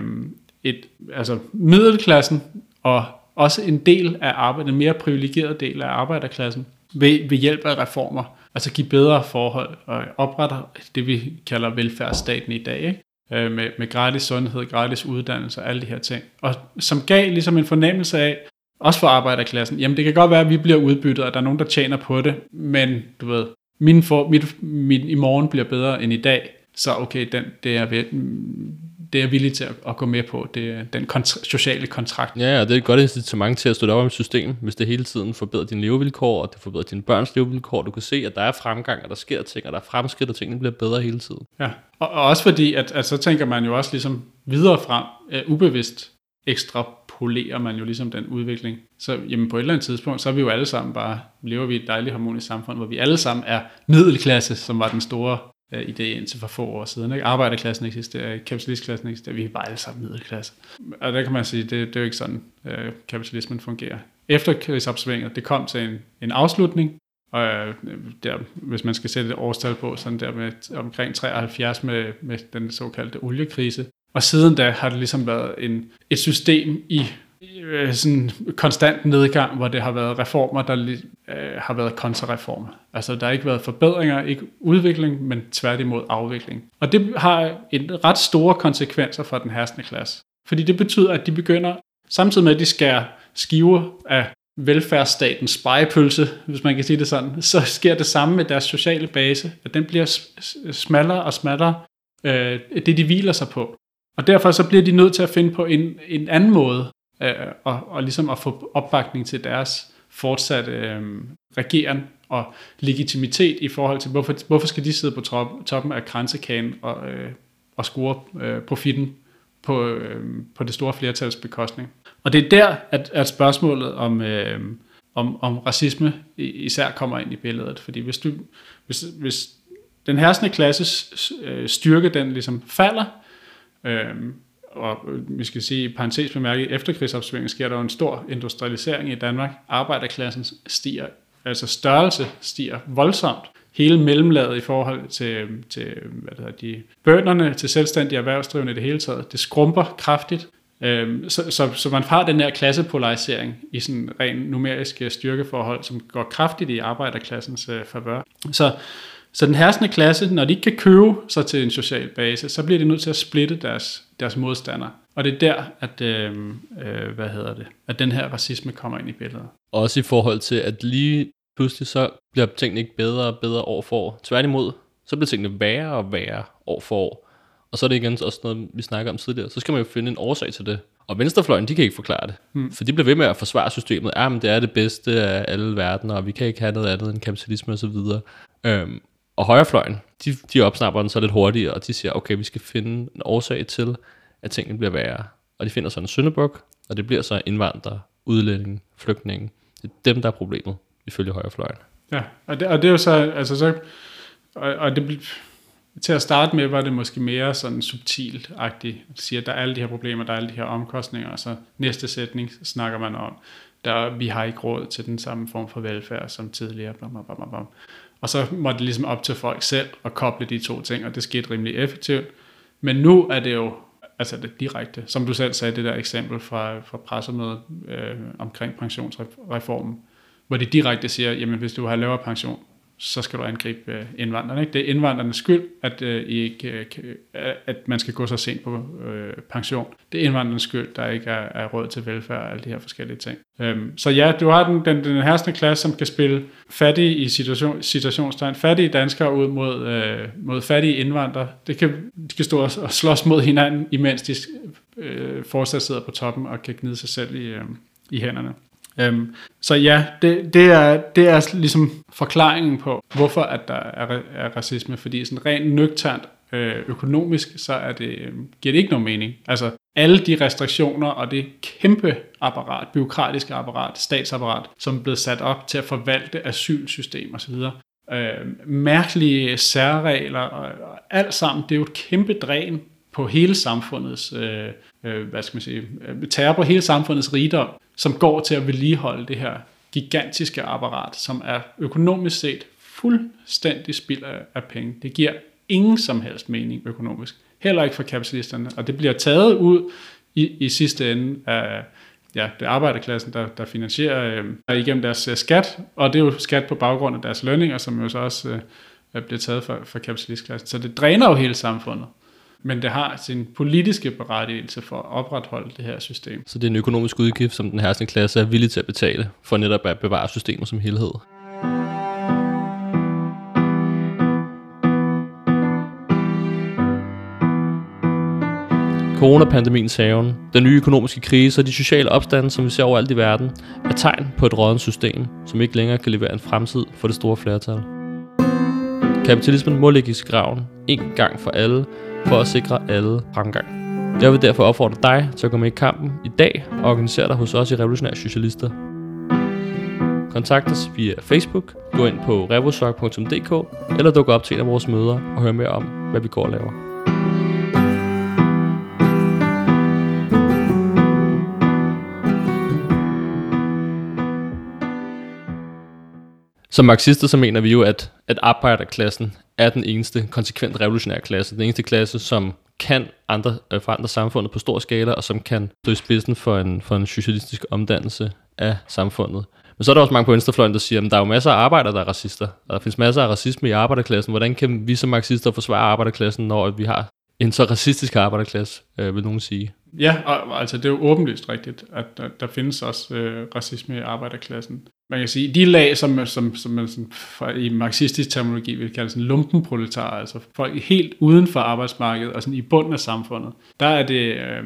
[SPEAKER 2] et, altså middelklassen og også en del af arbejdet, en mere privilegeret del af arbejderklassen, ved, ved hjælp af reformer, altså give bedre forhold og oprette det, vi kalder velfærdsstaten i dag, ikke? Øh, med, med gratis sundhed, gratis uddannelse og alle de her ting. Og som gav ligesom en fornemmelse af, også for arbejderklassen, jamen det kan godt være, at vi bliver udbyttet, og der er nogen, der tjener på det, men du ved, min, for, mit, min i morgen bliver bedre end i dag, så okay, den, det, er, det er villig til at, at gå med på, det er den kontra- sociale kontrakt.
[SPEAKER 1] Ja, og det er et godt incitament til at støtte op om et system, hvis det hele tiden forbedrer dine levevilkår, og det forbedrer dine børns levevilkår. Du kan se, at der er fremgang, og der sker ting, og der er fremskridt, og tingene bliver bedre hele tiden.
[SPEAKER 2] Ja, og, og også fordi, at, at så tænker man jo også ligesom videre frem, uh, ubevidst ekstrapolerer man jo ligesom den udvikling. Så jamen på et eller andet tidspunkt, så er vi jo alle sammen bare, lever vi i et dejligt harmonisk samfund, hvor vi alle sammen er middelklasse, som var den store øh, idé indtil for få år siden. Ikke? Arbejderklassen eksisterer, kapitalistklassen eksisterer, vi er bare alle sammen middelklasse. Og der kan man sige, det, det er jo ikke sådan, øh, kapitalismen fungerer. Efter krigsopsvinget, det kom til en, en afslutning, og øh, der, hvis man skal sætte et årstal på, sådan der med omkring 73 med, med den såkaldte oliekrise, og siden da har det ligesom været en, et system i øh, sådan konstant nedgang, hvor det har været reformer, der øh, har været kontrareformer. Altså der har ikke været forbedringer, ikke udvikling, men tværtimod afvikling. Og det har en ret store konsekvenser for den herskende klasse. Fordi det betyder, at de begynder, samtidig med at de skærer skiver af velfærdsstatens spejepølse, hvis man kan sige det sådan, så sker det samme med deres sociale base, at den bliver smallere og smallere, øh, det de hviler sig på. Og derfor så bliver de nødt til at finde på en, en anden måde, øh, og, og ligesom at få opbakning til deres fortsat øh, regeren og legitimitet i forhold til, hvorfor, hvorfor skal de sidde på top, toppen af kransekagen og, øh, og score øh, profitten på, øh, på det store flertals bekostning. Og det er der, at, at spørgsmålet om, øh, om, om racisme især kommer ind i billedet. Fordi hvis, du, hvis, hvis den herskende klasses øh, styrke, den ligesom falder, øh, og vi skal sige i parentes bemærket, efter sker der jo en stor industrialisering i Danmark. Arbejderklassen stiger, altså størrelse stiger voldsomt. Hele mellemlaget i forhold til, til hvad det hedder, de bønderne, til selvstændige erhvervsdrivende i det hele taget, det skrumper kraftigt. Øhm, så, så, så man har den her klassepolarisering i sådan ren numerisk styrkeforhold, som går kraftigt i arbejderklassens øh, favør. Så, så den herskende klasse, når de ikke kan købe sig til en social base, så bliver de nødt til at splitte deres, deres modstandere. Og det er der, at, øh, øh, hvad hedder det, at den her racisme kommer ind i billedet.
[SPEAKER 1] Også i forhold til, at lige pludselig så bliver tingene ikke bedre og bedre år for år. Tværtimod, så bliver tingene værre og værre år for år. Og så er det igen også noget, vi snakker om tidligere. Så skal man jo finde en årsag til det. Og venstrefløjen, de kan ikke forklare det. Hmm. For de bliver ved med at forsvare systemet. Ja, men det er det bedste af alle verdener, og vi kan ikke have noget andet end kapitalisme osv. Øhm, og højrefløjen, de, de opsnapper den så lidt hurtigere, og de siger, okay, vi skal finde en årsag til, at tingene bliver værre. Og de finder så en syndebuk, og det bliver så indvandrere, udlændinge, flygtninge. Det er dem, der er problemet, ifølge højrefløjen.
[SPEAKER 2] Ja, og det, og det er jo så, altså så, og, og det, til at starte med var det måske mere sådan subtilt-agtigt. At sige, at der er alle de her problemer, der er alle de her omkostninger, og så næste sætning snakker man om, der vi har ikke råd til den samme form for velfærd som tidligere. Blam, blam, blam, blam. Og så var det ligesom op til folk selv at koble de to ting, og det skete rimelig effektivt. Men nu er det jo altså det direkte, som du selv sagde, det der eksempel fra, fra pressemødet øh, omkring pensionsreformen, hvor de direkte siger, jamen hvis du har lavere pension, så skal du angribe øh, indvandrerne. Ikke? Det er indvandrernes skyld, at, øh, ikke, øh, øh, at man skal gå så sent på øh, pension. Det er indvandrernes skyld, der ikke er, er råd til velfærd og alle de her forskellige ting. Øhm, så ja, du har den, den, den herskende klasse, som kan spille fattige i situation, situationstegn, fattige danskere ud mod, øh, mod fattige indvandrere. Det kan, de kan stå og, og slås mod hinanden, imens de øh, fortsat sidder på toppen og kan gnide sig selv i, øh, i hænderne. Øhm, så ja, det, det, er, det er ligesom forklaringen på, hvorfor at der er, er racisme, fordi sådan rent nøgternt øh, økonomisk, så er det, øh, giver det ikke nogen mening. Altså alle de restriktioner og det kæmpe apparat, byråkratiske apparat, statsapparat, som er blevet sat op til at forvalte asylsystem osv., øh, mærkelige særregler og, og alt sammen, det er jo et kæmpe dræn på hele samfundets, øh, øh, hvad skal man sige, øh, på hele samfundets rigdom, som går til at vedligeholde det her gigantiske apparat, som er økonomisk set fuldstændig spild af, af penge. Det giver ingen som helst mening økonomisk. Heller ikke for kapitalisterne. Og det bliver taget ud i, i sidste ende af ja, det er arbejderklassen, der, der finansierer øh, igennem deres øh, skat, og det er jo skat på baggrund af deres lønninger, som jo så også øh, bliver taget fra, fra kapitalistklassen. Så det dræner jo hele samfundet men det har sin politiske berettigelse for at opretholde det her system.
[SPEAKER 1] Så det er en økonomisk udgift, som den herskende klasse er villig til at betale, for netop at bevare systemet som helhed. Coronapandemiens haven, den nye økonomiske krise og de sociale opstande, som vi ser overalt i verden, er tegn på et rådent system, som ikke længere kan levere en fremtid for det store flertal. Kapitalismen må ligge i graven en gang for alle, for at sikre alle fremgang. Jeg vil derfor opfordre dig til at gå med i kampen i dag og organisere dig hos os i Revolutionære Socialister. Kontakt os via Facebook, gå ind på revosok.dk eller duk op til en af vores møder og hør mere om, hvad vi går og laver. Som marxister så mener vi jo, at, at arbejderklassen er den eneste konsekvent revolutionære klasse. Den eneste klasse, som kan andre, øh, forandre samfundet på stor skala, og som kan stå i spidsen for en, for en socialistisk omdannelse af samfundet. Men så er der også mange på venstrefløjen, der siger, at der er jo masser af arbejdere, der er racister. Og der findes masser af racisme i arbejderklassen. Hvordan kan vi som marxister forsvare arbejderklassen, når vi har en så racistisk arbejderklasse, øh, vil nogen sige?
[SPEAKER 2] Ja, og, altså det er jo åbenlyst rigtigt, at der, der findes også øh, racisme i arbejderklassen. Man kan sige, de lag, som, som, som man sådan, i marxistisk terminologi vil kalde sådan lumpenproletarer, altså folk helt uden for arbejdsmarkedet og sådan i bunden af samfundet, der er det, øh,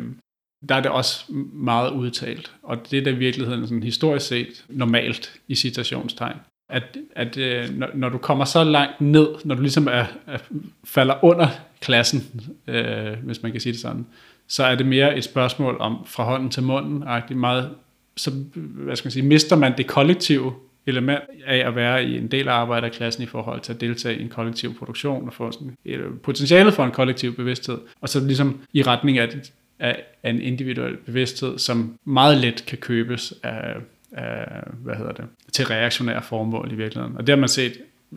[SPEAKER 2] der er det også meget udtalt. Og det er da i virkeligheden sådan historisk set normalt i citationstegn. At, at øh, når, når du kommer så langt ned, når du ligesom er, er, falder under klassen, øh, hvis man kan sige det sådan, så er det mere et spørgsmål om fra hånden til munden, meget, så hvad skal man sige, mister man det kollektive element af at være i en del af arbejderklassen i forhold til at deltage i en kollektiv produktion og få sådan øh, potentialet potentiale for en kollektiv bevidsthed, og så ligesom i retning af, af, af en individuel bevidsthed, som meget let kan købes af, af hvad hedder det, til reaktionære formål i virkeligheden. Og det har man set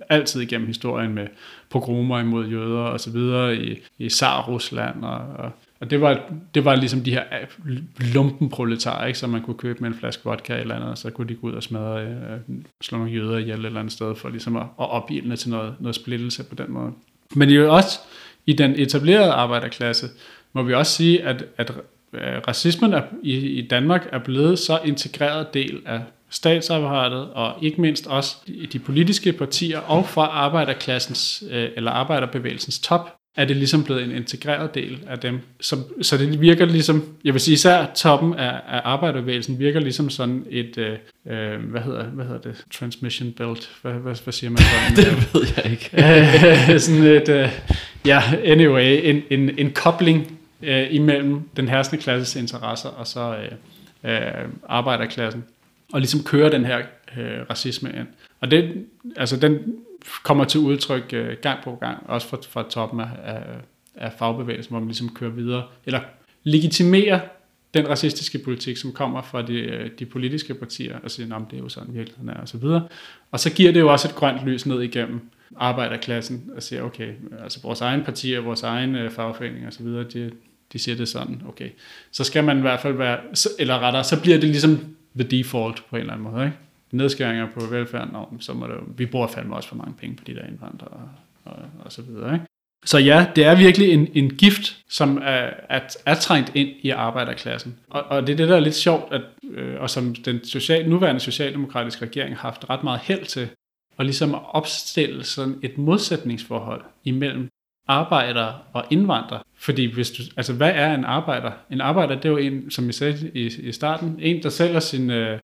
[SPEAKER 2] altid igennem historien med pogromer imod jøder og så videre i, i Tsar-Rusland og, og og det var, det var ligesom de her lumpenproletarer, lumpen proletarer, ikke, som man kunne købe med en flaske vodka eller andet, og så kunne de gå ud og smadre, øh, slå nogle jøder ihjel et eller andet sted, for ligesom at, at opildne til noget, noget splittelse på den måde. Men jo også i den etablerede arbejderklasse, må vi også sige, at, at øh, racismen er, i, i Danmark er blevet så integreret del af statsapparatet, og ikke mindst også de politiske partier og fra arbejderklassens øh, eller arbejderbevægelsens top, er det ligesom blevet en integreret del af dem. Så, så det virker ligesom, jeg vil sige især toppen af, af arbejderbevægelsen virker ligesom sådan et, øh, øh hvad, hedder, hvad hedder det, transmission belt, hvad, hvad, hvad siger man
[SPEAKER 1] så? det ved jeg ikke.
[SPEAKER 2] sådan et, øh, ja, anyway, en, en, en kobling øh, imellem den herskende klasses interesser og så øh, øh, arbejderklassen, og ligesom køre den her øh, racisme ind. Og det, altså den kommer til udtryk øh, gang på gang, også fra, fra toppen af, af, af fagbevægelsen, hvor man ligesom kører videre, eller legitimerer den racistiske politik, som kommer fra de, øh, de politiske partier, og siger, at det er jo sådan virkeligheden er, og så videre. Og så giver det jo også et grønt lys ned igennem arbejderklassen, og siger, okay, altså vores egen partier, vores egen øh, fagforening og så videre, de, de siger det sådan, okay. Så skal man i hvert fald være, eller rettere, så bliver det ligesom the default på en eller anden måde, ikke? Nedskæringer på velfærden, og så må det, vi bruger fandme også for mange penge på de der indvandrere og, og, og så videre. Ikke? Så ja, det er virkelig en, en gift, som er, er, er trængt ind i arbejderklassen. Og, og det er det, der er lidt sjovt, at, øh, og som den social, nuværende socialdemokratiske regering har haft ret meget held til, og ligesom at opstille sådan et modsætningsforhold imellem arbejdere og indvandrere. Fordi hvis du, altså hvad er en arbejder? En arbejder, det er jo en, som jeg sagde i, i starten, en, der sælger sin, øh,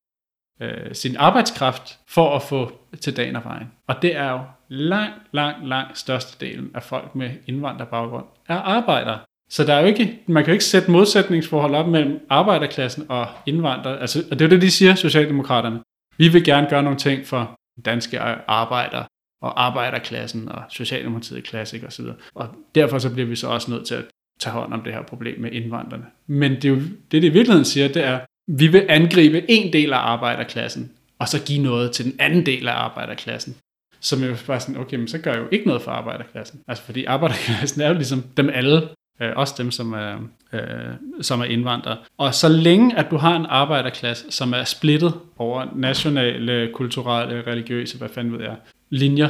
[SPEAKER 2] øh, sin arbejdskraft for at få til dagen og vejen. Og det er jo langt, langt, langt størstedelen af folk med indvandrerbaggrund er arbejdere. Så der er jo ikke, man kan jo ikke sætte modsætningsforhold op mellem arbejderklassen og indvandrere. Altså, og det er jo det, de siger, Socialdemokraterne. Vi vil gerne gøre nogle ting for danske arbejdere og arbejderklassen og Socialdemokratiet klassik osv. Og derfor så bliver vi så også nødt til at tage hånd om det her problem med indvandrerne. Men det, er jo, det, det i virkeligheden siger, det er, vi vil angribe en del af arbejderklassen, og så give noget til den anden del af arbejderklassen. Som jo bare sådan, okay, men så gør jeg jo ikke noget for arbejderklassen. Altså fordi arbejderklassen er jo ligesom dem alle, øh, også dem, som er, øh, som er indvandrere. Og så længe, at du har en arbejderklasse, som er splittet over nationale, kulturelle, religiøse, hvad fanden ved jeg, linjer,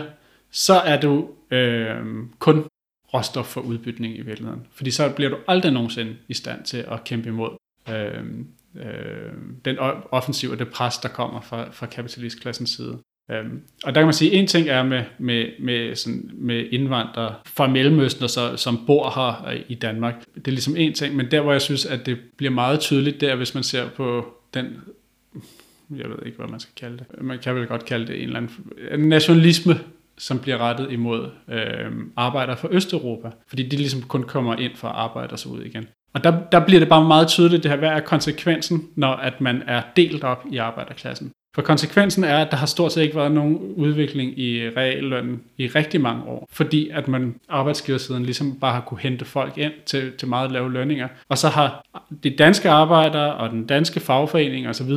[SPEAKER 2] så er du øh, kun råstof for udbytning i virkeligheden. Fordi så bliver du aldrig nogensinde i stand til at kæmpe imod øh, øh, den offensiv og det pres, der kommer fra, fra kapitalistklassens side. Um, og der kan man sige, en ting er med, med, med, sådan, med indvandrere fra Mellemøsten, og så, som bor her øh, i Danmark. Det er ligesom en ting, men der hvor jeg synes, at det bliver meget tydeligt, der hvis man ser på den, jeg ved ikke, hvad man skal kalde det, man kan vel godt kalde det en eller anden nationalisme, som bliver rettet imod øh, arbejdere fra Østeuropa, fordi de ligesom kun kommer ind for at arbejde og så ud igen. Og der, der bliver det bare meget tydeligt, det her, hvad er konsekvensen, når at man er delt op i arbejderklassen. For konsekvensen er, at der har stort set ikke været nogen udvikling i reallønnen i rigtig mange år, fordi at man arbejdsgiversiden ligesom bare har kunne hente folk ind til, til meget lave lønninger. Og så har de danske arbejdere og den danske fagforening osv.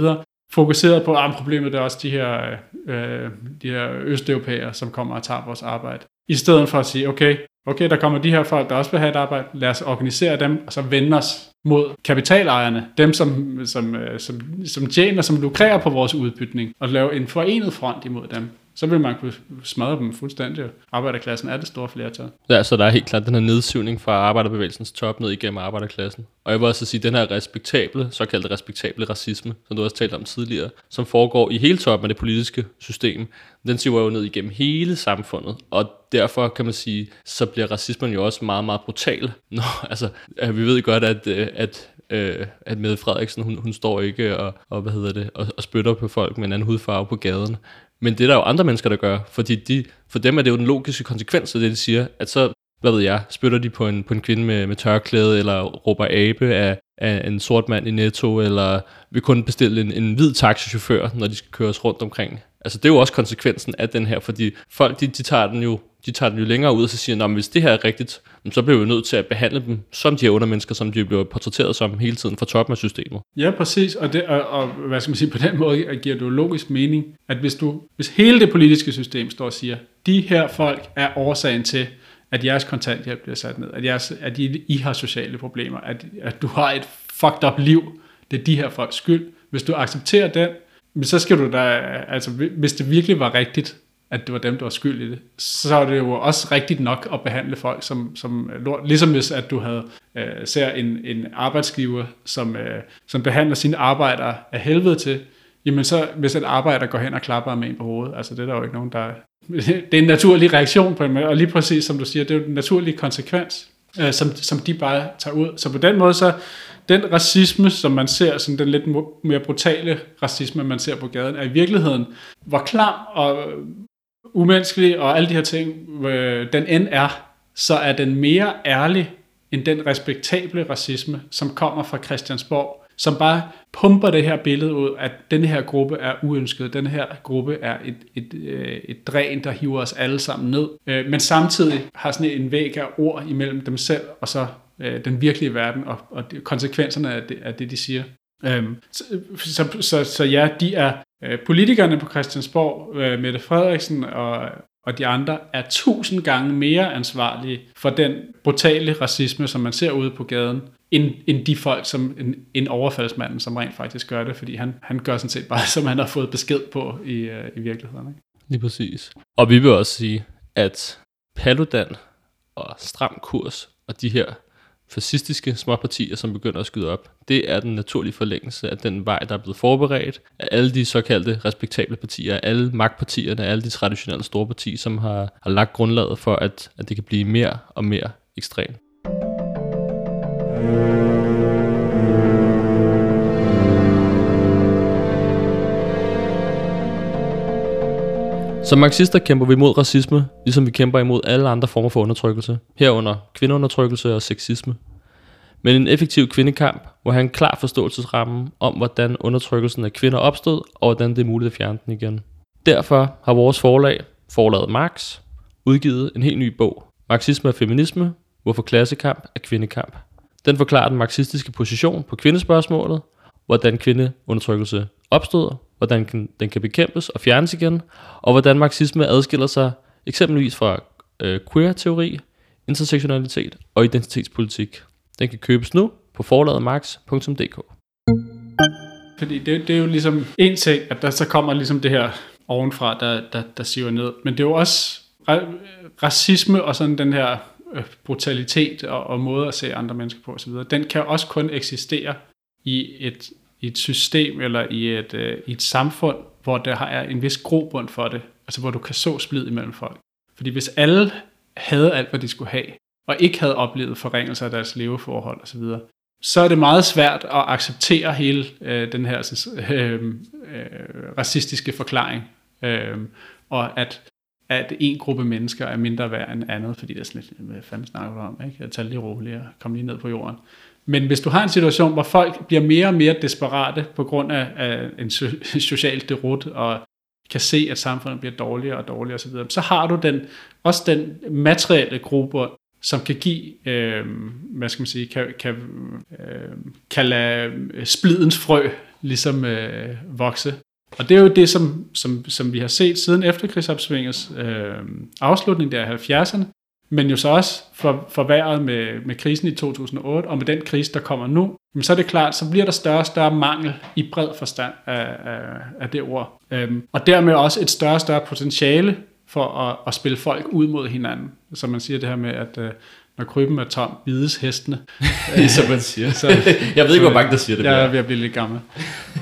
[SPEAKER 2] fokuseret på, ah, at problemet er også de her, øh, øh, de her østeuropæere, som kommer og tager vores arbejde. I stedet for at sige, okay, okay, der kommer de her folk, der også vil have et arbejde, lad os organisere dem, og så vende os mod kapitalejerne, dem som, som, øh, som, som tjener, som lukrerer på vores udbytning, og lave en forenet front imod dem så vil man kunne smadre dem fuldstændig. Arbejderklassen er det store flertal.
[SPEAKER 1] Ja, så der er helt klart den her nedsivning fra arbejderbevægelsens top ned igennem arbejderklassen. Og jeg vil også sige, den her respektable, såkaldte respektable racisme, som du også talte om tidligere, som foregår i hele toppen af det politiske system, den siver jo ned igennem hele samfundet. Og derfor kan man sige, så bliver racismen jo også meget, meget brutal. Nå, altså, vi ved godt, at, øh, at øh, at Mette Frederiksen, hun, hun står ikke og, og, hvad hedder det, og, og spytter på folk med en anden hudfarve på gaden. Men det er der jo andre mennesker, der gør, fordi de, for dem er det jo den logiske konsekvens af det, de siger, at så, hvad ved jeg, spytter de på en, på en kvinde med, med tørklæde, eller råber abe af, af en sort mand i Netto, eller vil kun bestille en, en hvid taxichauffør, når de skal køres rundt omkring. Altså det er jo også konsekvensen af den her, fordi folk de, de tager den jo de tager den jo længere ud og så siger, at hvis det her er rigtigt, så bliver vi nødt til at behandle dem som de her undermennesker, som de bliver portrætteret som hele tiden fra toppen af systemet.
[SPEAKER 2] Ja, præcis. Og, det, og, og hvad skal man sige, på den måde giver det jo logisk mening, at hvis, du, hvis hele det politiske system står og siger, de her folk er årsagen til, at jeres kontanthjælp bliver sat ned, at, jeres, at I, I har sociale problemer, at, at du har et fucked up liv, det er de her folks skyld. Hvis du accepterer den, så skal du da, altså hvis det virkelig var rigtigt, at det var dem, der var skyld i det, så er det jo også rigtigt nok at behandle folk som, som lort. Ligesom hvis at du havde øh, ser en, en arbejdsgiver, som, øh, som behandler sine arbejdere af helvede til, jamen så hvis en arbejder går hen og klapper med en på hovedet, altså det er der jo ikke nogen, der... det er en naturlig reaktion på en måde, og lige præcis som du siger, det er jo den naturlige konsekvens, øh, som, som de bare tager ud. Så på den måde så, den racisme, som man ser, sådan den lidt mere brutale racisme, man ser på gaden, er i virkeligheden, hvor klam og umenneskelig og alle de her ting, øh, den end er, så er den mere ærlig end den respektable racisme, som kommer fra Christiansborg, som bare pumper det her billede ud, at den her gruppe er uønsket, den her gruppe er et, et, øh, et dræn, der hiver os alle sammen ned, øh, men samtidig har sådan en væg af ord imellem dem selv og så øh, den virkelige verden og, og konsekvenserne af det, af det, de siger. Øhm, så, så, så, så ja, de er øh, politikerne på Christiansborg, øh, Mette Frederiksen og, og de andre, er tusind gange mere ansvarlige for den brutale racisme, som man ser ude på gaden, end, end de folk, som en, en overfaldsmanden, som rent faktisk gør det, fordi han, han gør sådan set bare, som han har fået besked på i, øh, i virkeligheden. Ikke?
[SPEAKER 1] Lige præcis. Og vi vil også sige, at Paludan og Stram Kurs og de her fascistiske småpartier, som begynder at skyde op. Det er den naturlige forlængelse af den vej, der er blevet forberedt af alle de såkaldte respektable partier, alle magtpartierne, alle de traditionelle store partier, som har, har lagt grundlaget for, at, at det kan blive mere og mere ekstremt. Som marxister kæmper vi mod racisme, ligesom vi kæmper imod alle andre former for undertrykkelse, herunder kvindeundertrykkelse og sexisme. Men en effektiv kvindekamp, hvor han en klar forståelsesramme om, hvordan undertrykkelsen af kvinder opstod, og hvordan det er muligt at fjerne den igen. Derfor har vores forlag, forlaget Marx, udgivet en helt ny bog, Marxisme og Feminisme, hvorfor klassekamp er kvindekamp. Den forklarer den marxistiske position på kvindespørgsmålet, hvordan kvindeundertrykkelse opstod, hvordan den, den kan bekæmpes og fjernes igen, og hvordan marxisme adskiller sig eksempelvis fra øh, queer-teori, intersektionalitet og identitetspolitik. Den kan købes nu på forladermax.dk.
[SPEAKER 2] Fordi det, det er jo ligesom en ting, at der så kommer ligesom det her ovenfra, der, der, der siver ned. Men det er jo også racisme og sådan den her øh, brutalitet og, og måde at se andre mennesker på osv., den kan også kun eksistere i et i et system eller i et, øh, i et samfund, hvor der er en vis grobund for det, altså hvor du kan så splid imellem folk. Fordi hvis alle havde alt, hvad de skulle have, og ikke havde oplevet forringelser af deres leveforhold osv., så er det meget svært at acceptere hele øh, den her sådan, øh, øh, racistiske forklaring, øh, og at, at en gruppe mennesker er mindre værd end andet, fordi det er sådan lidt, hvad fanden snakker du om, ikke? at tager lige roligt og komme lige ned på jorden. Men hvis du har en situation, hvor folk bliver mere og mere desperate på grund af, af en social derut, og kan se, at samfundet bliver dårligere og dårligere osv., så har du den, også den materielle gruppe, som kan give, øh, hvad skal man sige, kan, kan, øh, kan lade øh, splidens frø ligesom øh, vokse. Og det er jo det, som, som, som vi har set siden efterkrigsopsvingets øh, afslutning der i 70'erne, men jo så også for, forværret med, med krisen i 2008, og med den krise, der kommer nu, men så er det klart, så bliver der større og større mangel i bred forstand af, af, af det ord. Øhm, og dermed også et større og større potentiale for at, at spille folk ud mod hinanden. Så man siger det her med, at øh, når krybben er tom, bides hestene.
[SPEAKER 1] som man siger. Så, jeg ved ikke, hvor mange der siger det.
[SPEAKER 2] Jeg er ved at blive lidt gammel.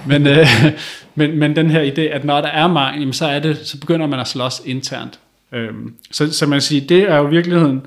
[SPEAKER 2] Men, øh, men, men den her idé, at når der er mangel, så, er det, så begynder man at slås internt. Øhm, så, så man siger, det er jo virkeligheden,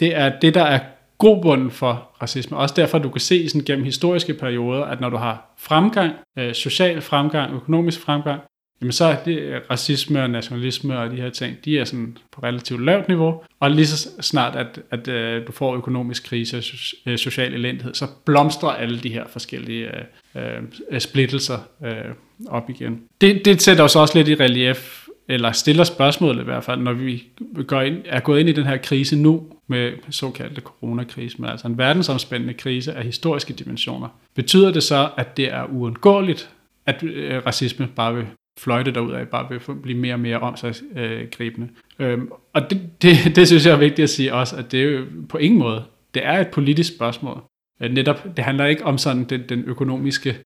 [SPEAKER 2] det er det, der er grobunden for racisme. Også derfor, du kan se sådan gennem historiske perioder, at når du har fremgang, øh, social fremgang, økonomisk fremgang, jamen så er det øh, racisme og nationalisme og de her ting, de er sådan på relativt lavt niveau, og lige så snart, at, at øh, du får økonomisk krise og øh, social elendighed, så blomstrer alle de her forskellige øh, øh, splittelser øh, op igen. Det, det sætter os også lidt i relief eller stiller spørgsmålet i hvert fald, når vi går ind, er gået ind i den her krise nu, med såkaldte coronakrise, men altså en verdensomspændende krise af historiske dimensioner. Betyder det så, at det er uundgåeligt, at øh, racisme bare vil fløjte derud af, bare vil blive mere og mere gribende. Øhm, og det, det, det synes jeg er vigtigt at sige også, at det er jo på ingen måde, det er et politisk spørgsmål. Øh, netop, det handler ikke om sådan den, den økonomiske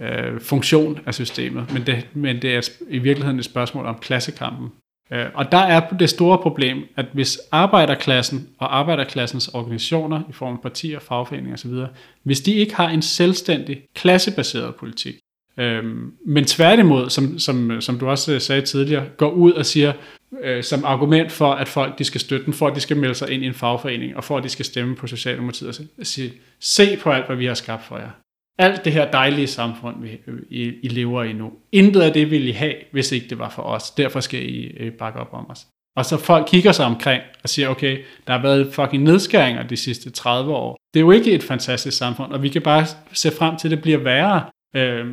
[SPEAKER 2] øh, funktion af systemet, men det, men det er i virkeligheden et spørgsmål om klassekampen. Øh, og der er det store problem, at hvis arbejderklassen og arbejderklassens organisationer i form af partier, fagforeninger osv., hvis de ikke har en selvstændig klassebaseret politik, øh, men tværtimod, som, som, som du også sagde tidligere, går ud og siger, øh, som argument for, at folk de skal støtte den, for at de skal melde sig ind i en fagforening, og for at de skal stemme på Socialdemokratiet, og sige, se på alt, hvad vi har skabt for jer alt det her dejlige samfund, vi, I, I lever i nu. Intet af det ville I have, hvis ikke det var for os. Derfor skal I øh, bakke op om os. Og så folk kigger sig omkring og siger, okay, der har været fucking nedskæringer de sidste 30 år. Det er jo ikke et fantastisk samfund, og vi kan bare se frem til, at det bliver værre. Øh,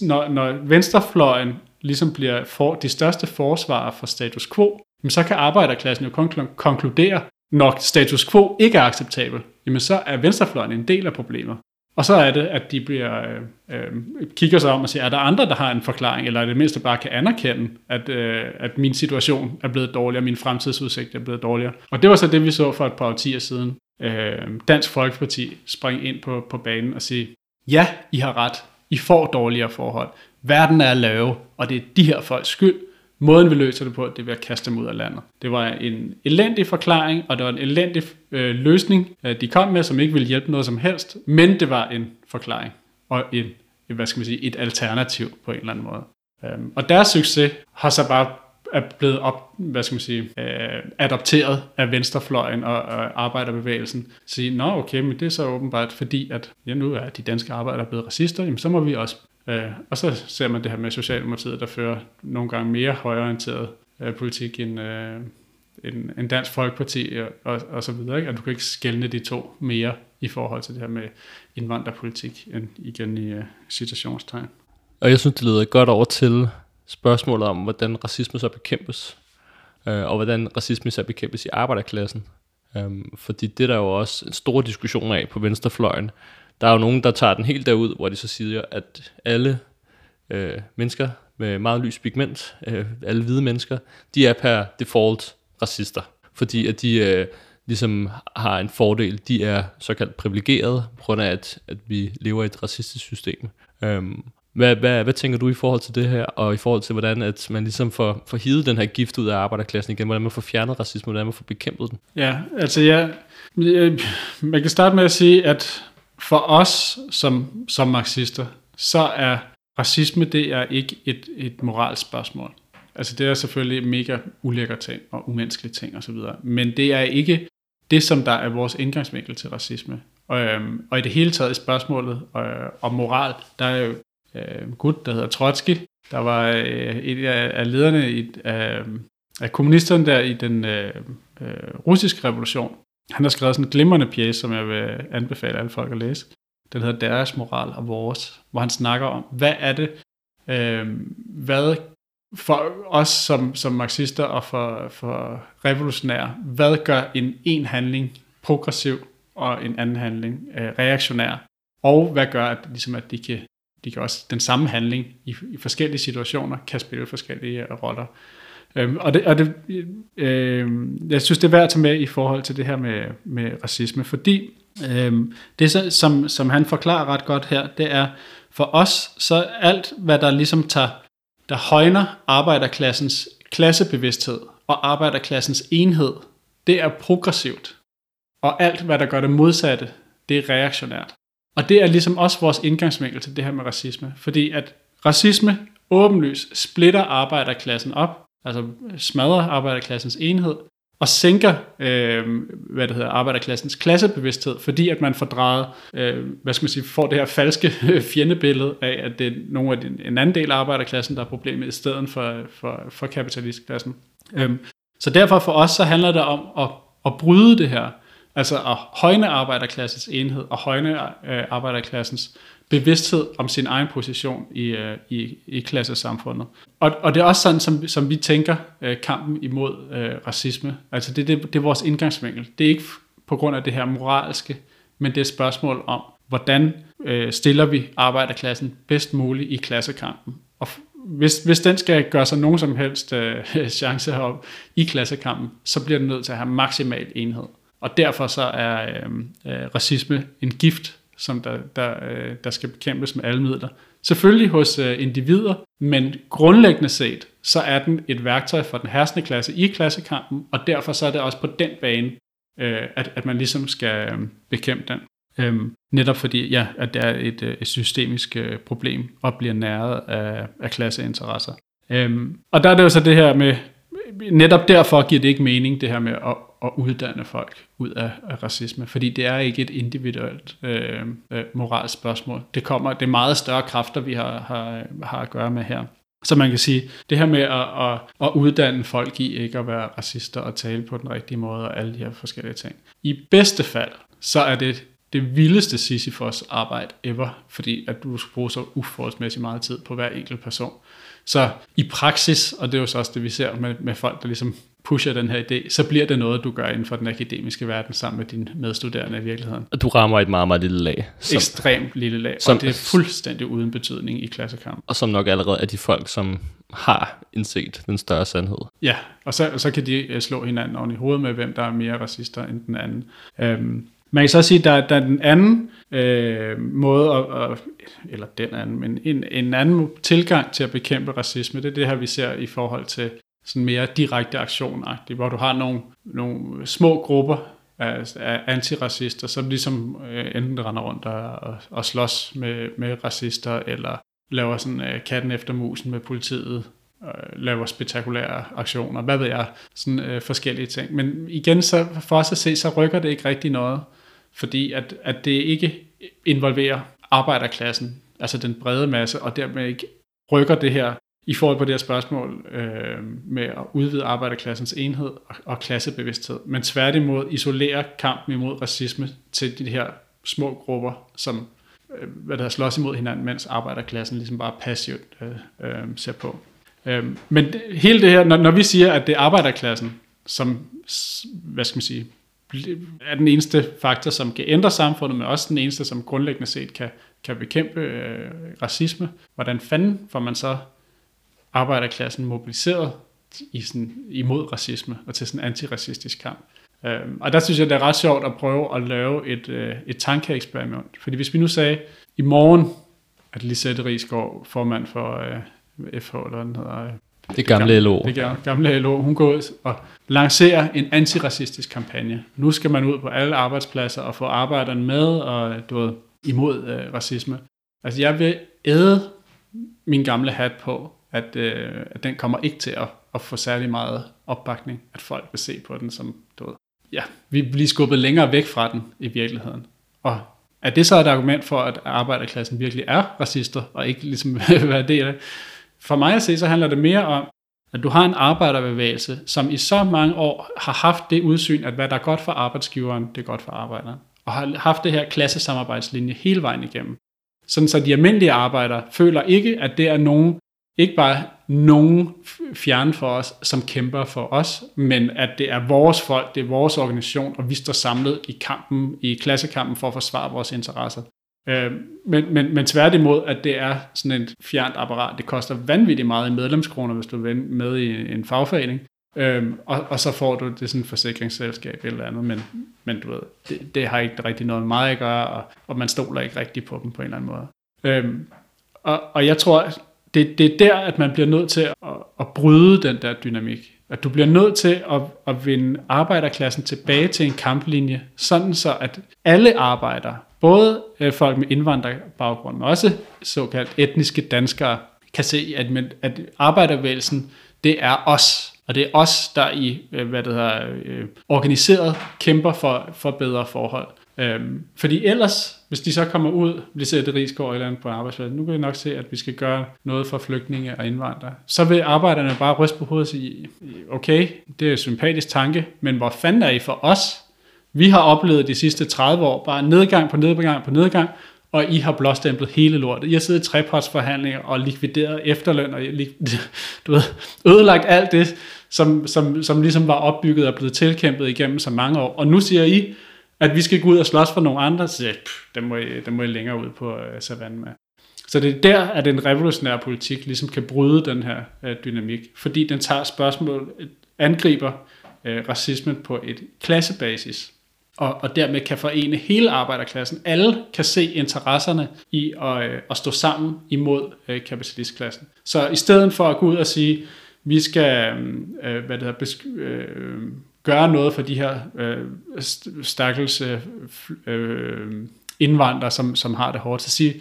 [SPEAKER 2] når, når venstrefløjen ligesom bliver for, de største forsvarer for status quo, så kan arbejderklassen jo konkludere, når status quo ikke er acceptabel, jamen så er venstrefløjen en del af problemet. Og så er det, at de bliver, øh, øh, kigger sig om og siger, er der andre, der har en forklaring, eller er det mindste bare kan anerkende, at, øh, at min situation er blevet dårligere, min fremtidsudsigt er blevet dårligere. Og det var så det, vi så for et par årtier siden. Øh, Dansk Folkeparti sprang ind på, på banen og sige, ja, I har ret, I får dårligere forhold. Verden er lave, og det er de her folks skyld. Måden vi løser det på, det er ved at kaste dem ud af landet. Det var en elendig forklaring, og det var en elendig øh, løsning, øh, de kom med, som ikke ville hjælpe noget som helst, men det var en forklaring og en, øh, hvad skal man sige, et alternativ på en eller anden måde. Øhm, og deres succes har så bare er blevet op, hvad skal man sige, øh, adopteret af venstrefløjen og, og arbejderbevægelsen. Sige, nå okay, men det er så åbenbart fordi, at ja, nu er de danske arbejdere blevet racister, jamen, så må vi også Øh, og så ser man det her med Socialdemokratiet, der fører nogle gange mere højorienteret øh, politik end, øh, end, end Dansk Folkeparti og, og, og så videre. Ikke? Og du kan ikke skælne de to mere i forhold til det her med indvandrerpolitik end igen i uh, citationstegn.
[SPEAKER 1] Og jeg synes, det leder godt over til spørgsmålet om, hvordan racisme så bekæmpes, øh, og hvordan racisme så bekæmpes i arbejderklassen. Um, fordi det der er der jo også en stor diskussion af på venstrefløjen, der er jo nogen, der tager den helt derud, hvor de så siger, at alle øh, mennesker med meget lys pigment, øh, alle hvide mennesker, de er per default racister. Fordi at de øh, ligesom har en fordel. De er såkaldt privilegerede, på grund af, at, at vi lever i et racistisk system. Øhm, hvad, hvad, hvad tænker du i forhold til det her, og i forhold til, hvordan at man ligesom får, får hivet den her gift ud af arbejderklassen igen, hvordan man får fjernet racisme, hvordan man får bekæmpet den?
[SPEAKER 2] Ja, altså jeg, jeg, øh, man kan starte med at sige, at for os som, som marxister, så er racisme, det er ikke et, et moralsk spørgsmål. Altså det er selvfølgelig mega ulækker ting og umenneskelige ting osv., men det er ikke det, som der er vores indgangsvinkel til racisme. Og, øhm, og i det hele taget i spørgsmålet øh, om moral, der er jo øh, en gut, der hedder Trotsky, der var øh, en af, af lederne i, af, af kommunisterne der i den øh, øh, russiske revolution, han har skrevet sådan en glimrende pjæse, som jeg vil anbefale alle folk at læse. Den hedder Deres moral og vores, hvor han snakker om, hvad er det, øh, hvad for os som, som marxister og for, for revolutionære, hvad gør en en handling progressiv og en anden handling øh, reaktionær? Og hvad gør, at, ligesom, at de kan de kan også, den samme handling i, i forskellige situationer kan spille forskellige øh, roller. Øhm, og det, og det, øh, jeg synes, det er værd at tage med i forhold til det her med, med racisme, fordi øh, det, som, som han forklarer ret godt her, det er, for os, så alt, hvad der ligesom tager, der højner arbejderklassens klassebevidsthed og arbejderklassens enhed, det er progressivt. Og alt, hvad der gør det modsatte, det er reaktionært. Og det er ligesom også vores indgangsvinkel til det her med racisme. Fordi at racisme åbenlyst splitter arbejderklassen op, altså smadrer arbejderklassens enhed, og sænker øh, hvad det hedder, arbejderklassens klassebevidsthed, fordi at man får drejet, øh, hvad skal man sige, får det her falske fjendebillede af, at det er nogle af den, en anden del af arbejderklassen, der er problemet, i stedet for, for, for kapitalistklassen. Øhm, så derfor for os, så handler det om at, at bryde det her, altså at højne arbejderklassens enhed og højne øh, arbejderklassens bevidsthed om sin egen position i, øh, i, i klassesamfundet. Og, og det er også sådan, som, som vi tænker øh, kampen imod øh, racisme. Altså det, det, det er vores indgangsvinkel. Det er ikke på grund af det her moralske, men det er et spørgsmål om, hvordan øh, stiller vi arbejderklassen bedst muligt i klassekampen. Og hvis, hvis den skal gøre sig nogen som helst øh, chance herop i klassekampen, så bliver den nødt til at have maksimal enhed. Og derfor så er øh, øh, racisme en gift som der, der, øh, der skal bekæmpes med alle midler. Selvfølgelig hos øh, individer, men grundlæggende set, så er den et værktøj for den herskende klasse i klassekampen, og derfor så er det også på den bane, øh, at, at man ligesom skal øh, bekæmpe den. Øhm, netop fordi, ja, at det er et, øh, et systemisk øh, problem og bliver næret af, af klasseinteresser. Øhm, og der er det jo så det her med, netop derfor giver det ikke mening, det her med at at uddanne folk ud af, af racisme, fordi det er ikke et individuelt øh, øh, moralsk spørgsmål. Det kommer, det er meget større kræfter, vi har, har, har at gøre med her. Så man kan sige, det her med at, at, at uddanne folk i ikke at være racister og tale på den rigtige måde og alle de her forskellige ting. I bedste fald, så er det det vildeste Sisyfos arbejde ever, fordi at du skal bruge så uforholdsmæssigt meget tid på hver enkelt person. Så i praksis, og det er jo så også det, vi ser med, med folk, der ligesom pusher den her idé, så bliver det noget, du gør inden for den akademiske verden sammen med dine medstuderende i virkeligheden.
[SPEAKER 1] Og du rammer et meget, meget lille lag.
[SPEAKER 2] Som, Ekstremt lille lag, som, og det er fuldstændig uden betydning i klassekamp.
[SPEAKER 1] Og som nok allerede er de folk, som har indset den større sandhed.
[SPEAKER 2] Ja, og så, så kan de øh, slå hinanden oven i hovedet med, hvem der er mere racister end den anden. Øhm, man kan så sige, at der, der er den anden øh, måde, at, at, eller den anden, men en, en anden tilgang til at bekæmpe racisme, det er det her, vi ser i forhold til sådan mere direkte aktioner, hvor du har nogle, nogle små grupper af, af antiracister, som ligesom øh, enten render rundt og, og slås med, med racister, eller laver sådan øh, katten efter musen med politiet, øh, laver spektakulære aktioner, hvad ved jeg, sådan øh, forskellige ting. Men igen, så for os at se, så rykker det ikke rigtig noget, fordi at, at det ikke involverer arbejderklassen, altså den brede masse, og dermed ikke rykker det her i forhold på det her spørgsmål øh, med at udvide arbejderklassens enhed og, og klassebevidsthed, men tværtimod isolerer kampen imod racisme til de her små grupper, som øh, hvad der slås imod hinanden, mens arbejderklassen ligesom bare passivt øh, øh, ser på. Øh, men hele det her, når, når vi siger, at det er arbejderklassen, som, hvad skal man sige, er den eneste faktor, som kan ændre samfundet, men også den eneste, som grundlæggende set kan, kan bekæmpe øh, racisme. Hvordan fanden får man så arbejderklassen mobiliseret i sådan, imod racisme og til sådan en antiracistisk kamp. Øh, og der synes jeg, det er ret sjovt at prøve at lave et, øh, et tankeeksperiment. Fordi hvis vi nu sagde, i morgen, at Lisette Rigsgaard, formand for øh, FH, eller den hedder...
[SPEAKER 1] Det gamle, gamle LO.
[SPEAKER 2] Det gamle LO. Hun går ud og lancerer en antiracistisk kampagne. Nu skal man ud på alle arbejdspladser og få arbejderne med og du ved, imod øh, racisme. Altså jeg vil æde min gamle hat på at, øh, at den kommer ikke til at, at få særlig meget opbakning, at folk vil se på den som, du ved, ja, vi bliver skubbet længere væk fra den i virkeligheden. Og er det så et argument for, at arbejderklassen virkelig er racister, og ikke ligesom være del af for mig at se, så handler det mere om, at du har en arbejderbevægelse, som i så mange år har haft det udsyn, at hvad der er godt for arbejdsgiveren, det er godt for arbejderen. Og har haft det her klassesamarbejdslinje hele vejen igennem. Sådan så de almindelige arbejdere føler ikke, at det er nogen, ikke bare nogen fjern for os, som kæmper for os, men at det er vores folk, det er vores organisation, og vi står samlet i kampen, i klassekampen for at forsvare vores interesser. Øh, men, men, men tværtimod, at det er sådan et fjernt apparat. Det koster vanvittigt meget i medlemskroner, hvis du er med i en fagforening. Øhm, og, og så får du det sådan et forsikringsselskab eller andet, men, men du ved, det, det har ikke rigtig noget med mig at gøre, og, og man stoler ikke rigtig på dem på en eller anden måde. Øhm, og, og jeg tror, det, det er der, at man bliver nødt til at, at bryde den der dynamik. At du bliver nødt til at, at vinde arbejderklassen tilbage til en kamplinje, sådan så at alle arbejdere, både øh, folk med indvandrerbaggrund, men også såkaldt etniske danskere, kan se, at, at arbejdervægelsen, det er os. Og det er os, der i, øh, hvad det hedder, øh, organiseret kæmper for, for bedre forhold. Øhm, fordi ellers, hvis de så kommer ud, bliver det rigsgård eller andet på arbejdspladsen, nu kan vi nok se, at vi skal gøre noget for flygtninge og indvandrere, så vil arbejderne bare ryste på hovedet og sige, okay, det er en sympatisk tanke, men hvor fanden er I for os? Vi har oplevet de sidste 30 år bare nedgang på nedgang på nedgang, og I har blåstemplet hele lortet. I har siddet i trepartsforhandlinger og likvideret efterløn, og du ved, ødelagt alt det, som, som, som ligesom var opbygget og blevet tilkæmpet igennem så mange år. Og nu siger I, at vi skal gå ud og slås for nogle andre, så siger det må, I, det må I længere ud på øh, savannen med. Så det er der, at den revolutionære politik ligesom kan bryde den her øh, dynamik, fordi den tager spørgsmål, angriber øh, racismen på et klassebasis, og, og dermed kan forene hele arbejderklassen. Alle kan se interesserne i at, øh, at stå sammen imod øh, kapitalistklassen. Så i stedet for at gå ud og sige, vi skal øh, øh hvad det hedder, uh, gøre noget for de her øh, stakkels øh, øh, indvandrere, som, som har det hårdt. Så sige,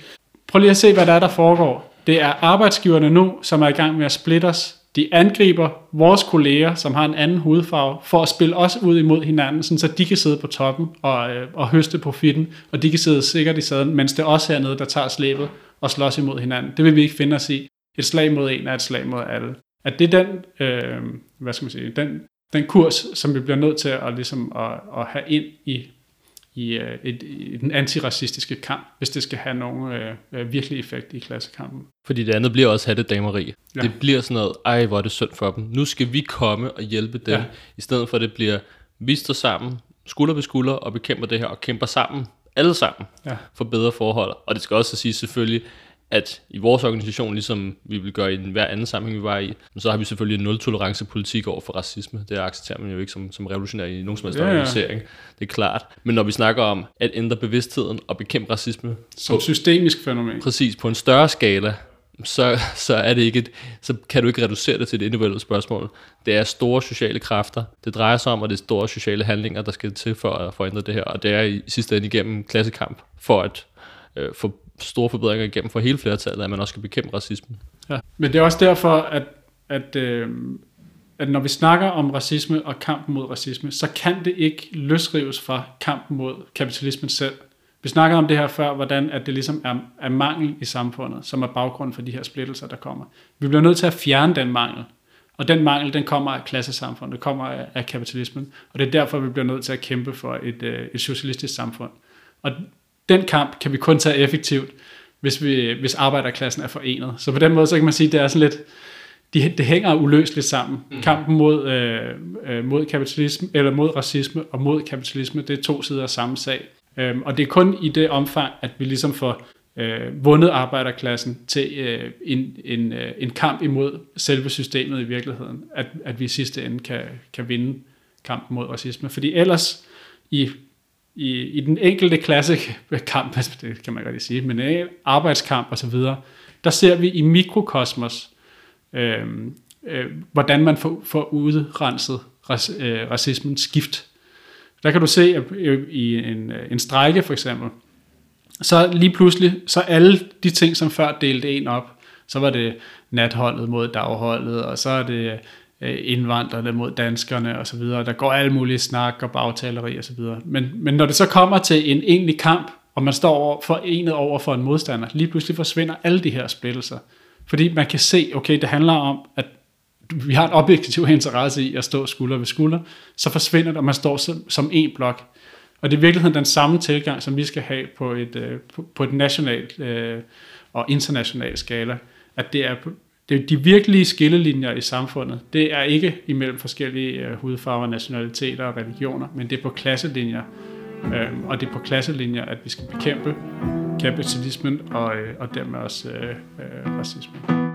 [SPEAKER 2] prøv lige at se, hvad der er, der foregår. Det er arbejdsgiverne nu, som er i gang med at splitte os. De angriber vores kolleger, som har en anden hudfarve, for at spille os ud imod hinanden, sådan så de kan sidde på toppen og, øh, og høste profitten, og de kan sidde sikkert i sæden, mens det er os hernede, der tager slæbet og slås imod hinanden. Det vil vi ikke finde os i. Et slag mod en er et slag mod alle. At det er den, øh, hvad skal man sige, den den kurs, som vi bliver nødt til at, ligesom at, at have ind i, i, øh, et, i den antiracistiske kamp, hvis det skal have nogen øh, øh virkelig effekt i klassekampen.
[SPEAKER 1] Fordi det andet bliver også dameri. Ja. Det bliver sådan noget, ej hvor er det synd for dem. Nu skal vi komme og hjælpe dem, ja. i stedet for at det bliver, vi står sammen, skulder ved skulder og bekæmper det her, og kæmper sammen, alle sammen, ja. for bedre forhold. Og det skal også sige selvfølgelig, at i vores organisation, ligesom vi vil gøre i hver anden sammenhæng, vi var i, så har vi selvfølgelig en nul-tolerance politik over for racisme. Det accepterer man jo ikke som, som revolutionær i nogen som helst ja. organisering. Det er klart. Men når vi snakker om at ændre bevidstheden og bekæmpe racisme...
[SPEAKER 2] Som på, systemisk fænomen.
[SPEAKER 1] Præcis, på en større skala, så, så, er det ikke et, så kan du ikke reducere det til et individuelt spørgsmål. Det er store sociale kræfter. Det drejer sig om, at det er store sociale handlinger, der skal til for at forændre det her. Og det er i sidste ende igennem klassekamp for at øh, få store forbedringer igennem for hele flertallet, at man også skal bekæmpe racismen.
[SPEAKER 2] Ja. Men det er også derfor, at, at, øh, at når vi snakker om racisme og kampen mod racisme, så kan det ikke løsrives fra kampen mod kapitalismen selv. Vi snakker om det her før, hvordan at det ligesom er, er mangel i samfundet, som er baggrund for de her splittelser, der kommer. Vi bliver nødt til at fjerne den mangel. Og den mangel, den kommer af klassesamfundet, den kommer af, af kapitalismen. Og det er derfor, vi bliver nødt til at kæmpe for et, øh, et socialistisk samfund. Og den kamp kan vi kun tage effektivt, hvis, vi, hvis arbejderklassen er forenet. Så på den måde, så kan man sige, at det er sådan lidt, de, det hænger uløseligt sammen. Mm. Kampen mod, øh, øh, mod kapitalisme, eller mod racisme og mod kapitalisme, det er to sider af samme sag. Øhm, og det er kun i det omfang, at vi ligesom får øh, vundet arbejderklassen til øh, en, en, øh, en kamp imod selve systemet i virkeligheden, at, at vi i sidste ende kan, kan vinde kampen mod racisme. Fordi ellers i i, i den enkelte klassekamp, altså, det kan man godt sige, men øh, arbejdskamp osv., der ser vi i mikrokosmos, øh, øh, hvordan man får, får udrenset ras, øh, racismens skift. Der kan du se at øh, i en, øh, en strække for eksempel, så lige pludselig, så alle de ting, som før delte en op, så var det natholdet mod dagholdet, og så er det Øh, indvandrerne mod danskerne og så videre. Der går alle mulige snak og bagtaleri og så videre. Men, men når det så kommer til en egentlig kamp, og man står over, forenet over for en modstander, lige pludselig forsvinder alle de her splittelser. Fordi man kan se, okay, det handler om, at vi har en objektiv interesse i at stå skulder ved skulder, så forsvinder det, og man står som, som en blok. Og det er i virkeligheden den samme tilgang, som vi skal have på et, øh, på, på et nationalt øh, og internationalt skala. At det er det de virkelige skillelinjer i samfundet. Det er ikke imellem forskellige øh, hudfarver, nationaliteter og religioner, men det er på klasselinjer. Øh, og det er på klasselinjer, at vi skal bekæmpe kapitalismen og, øh, og dermed også øh, øh, racismen.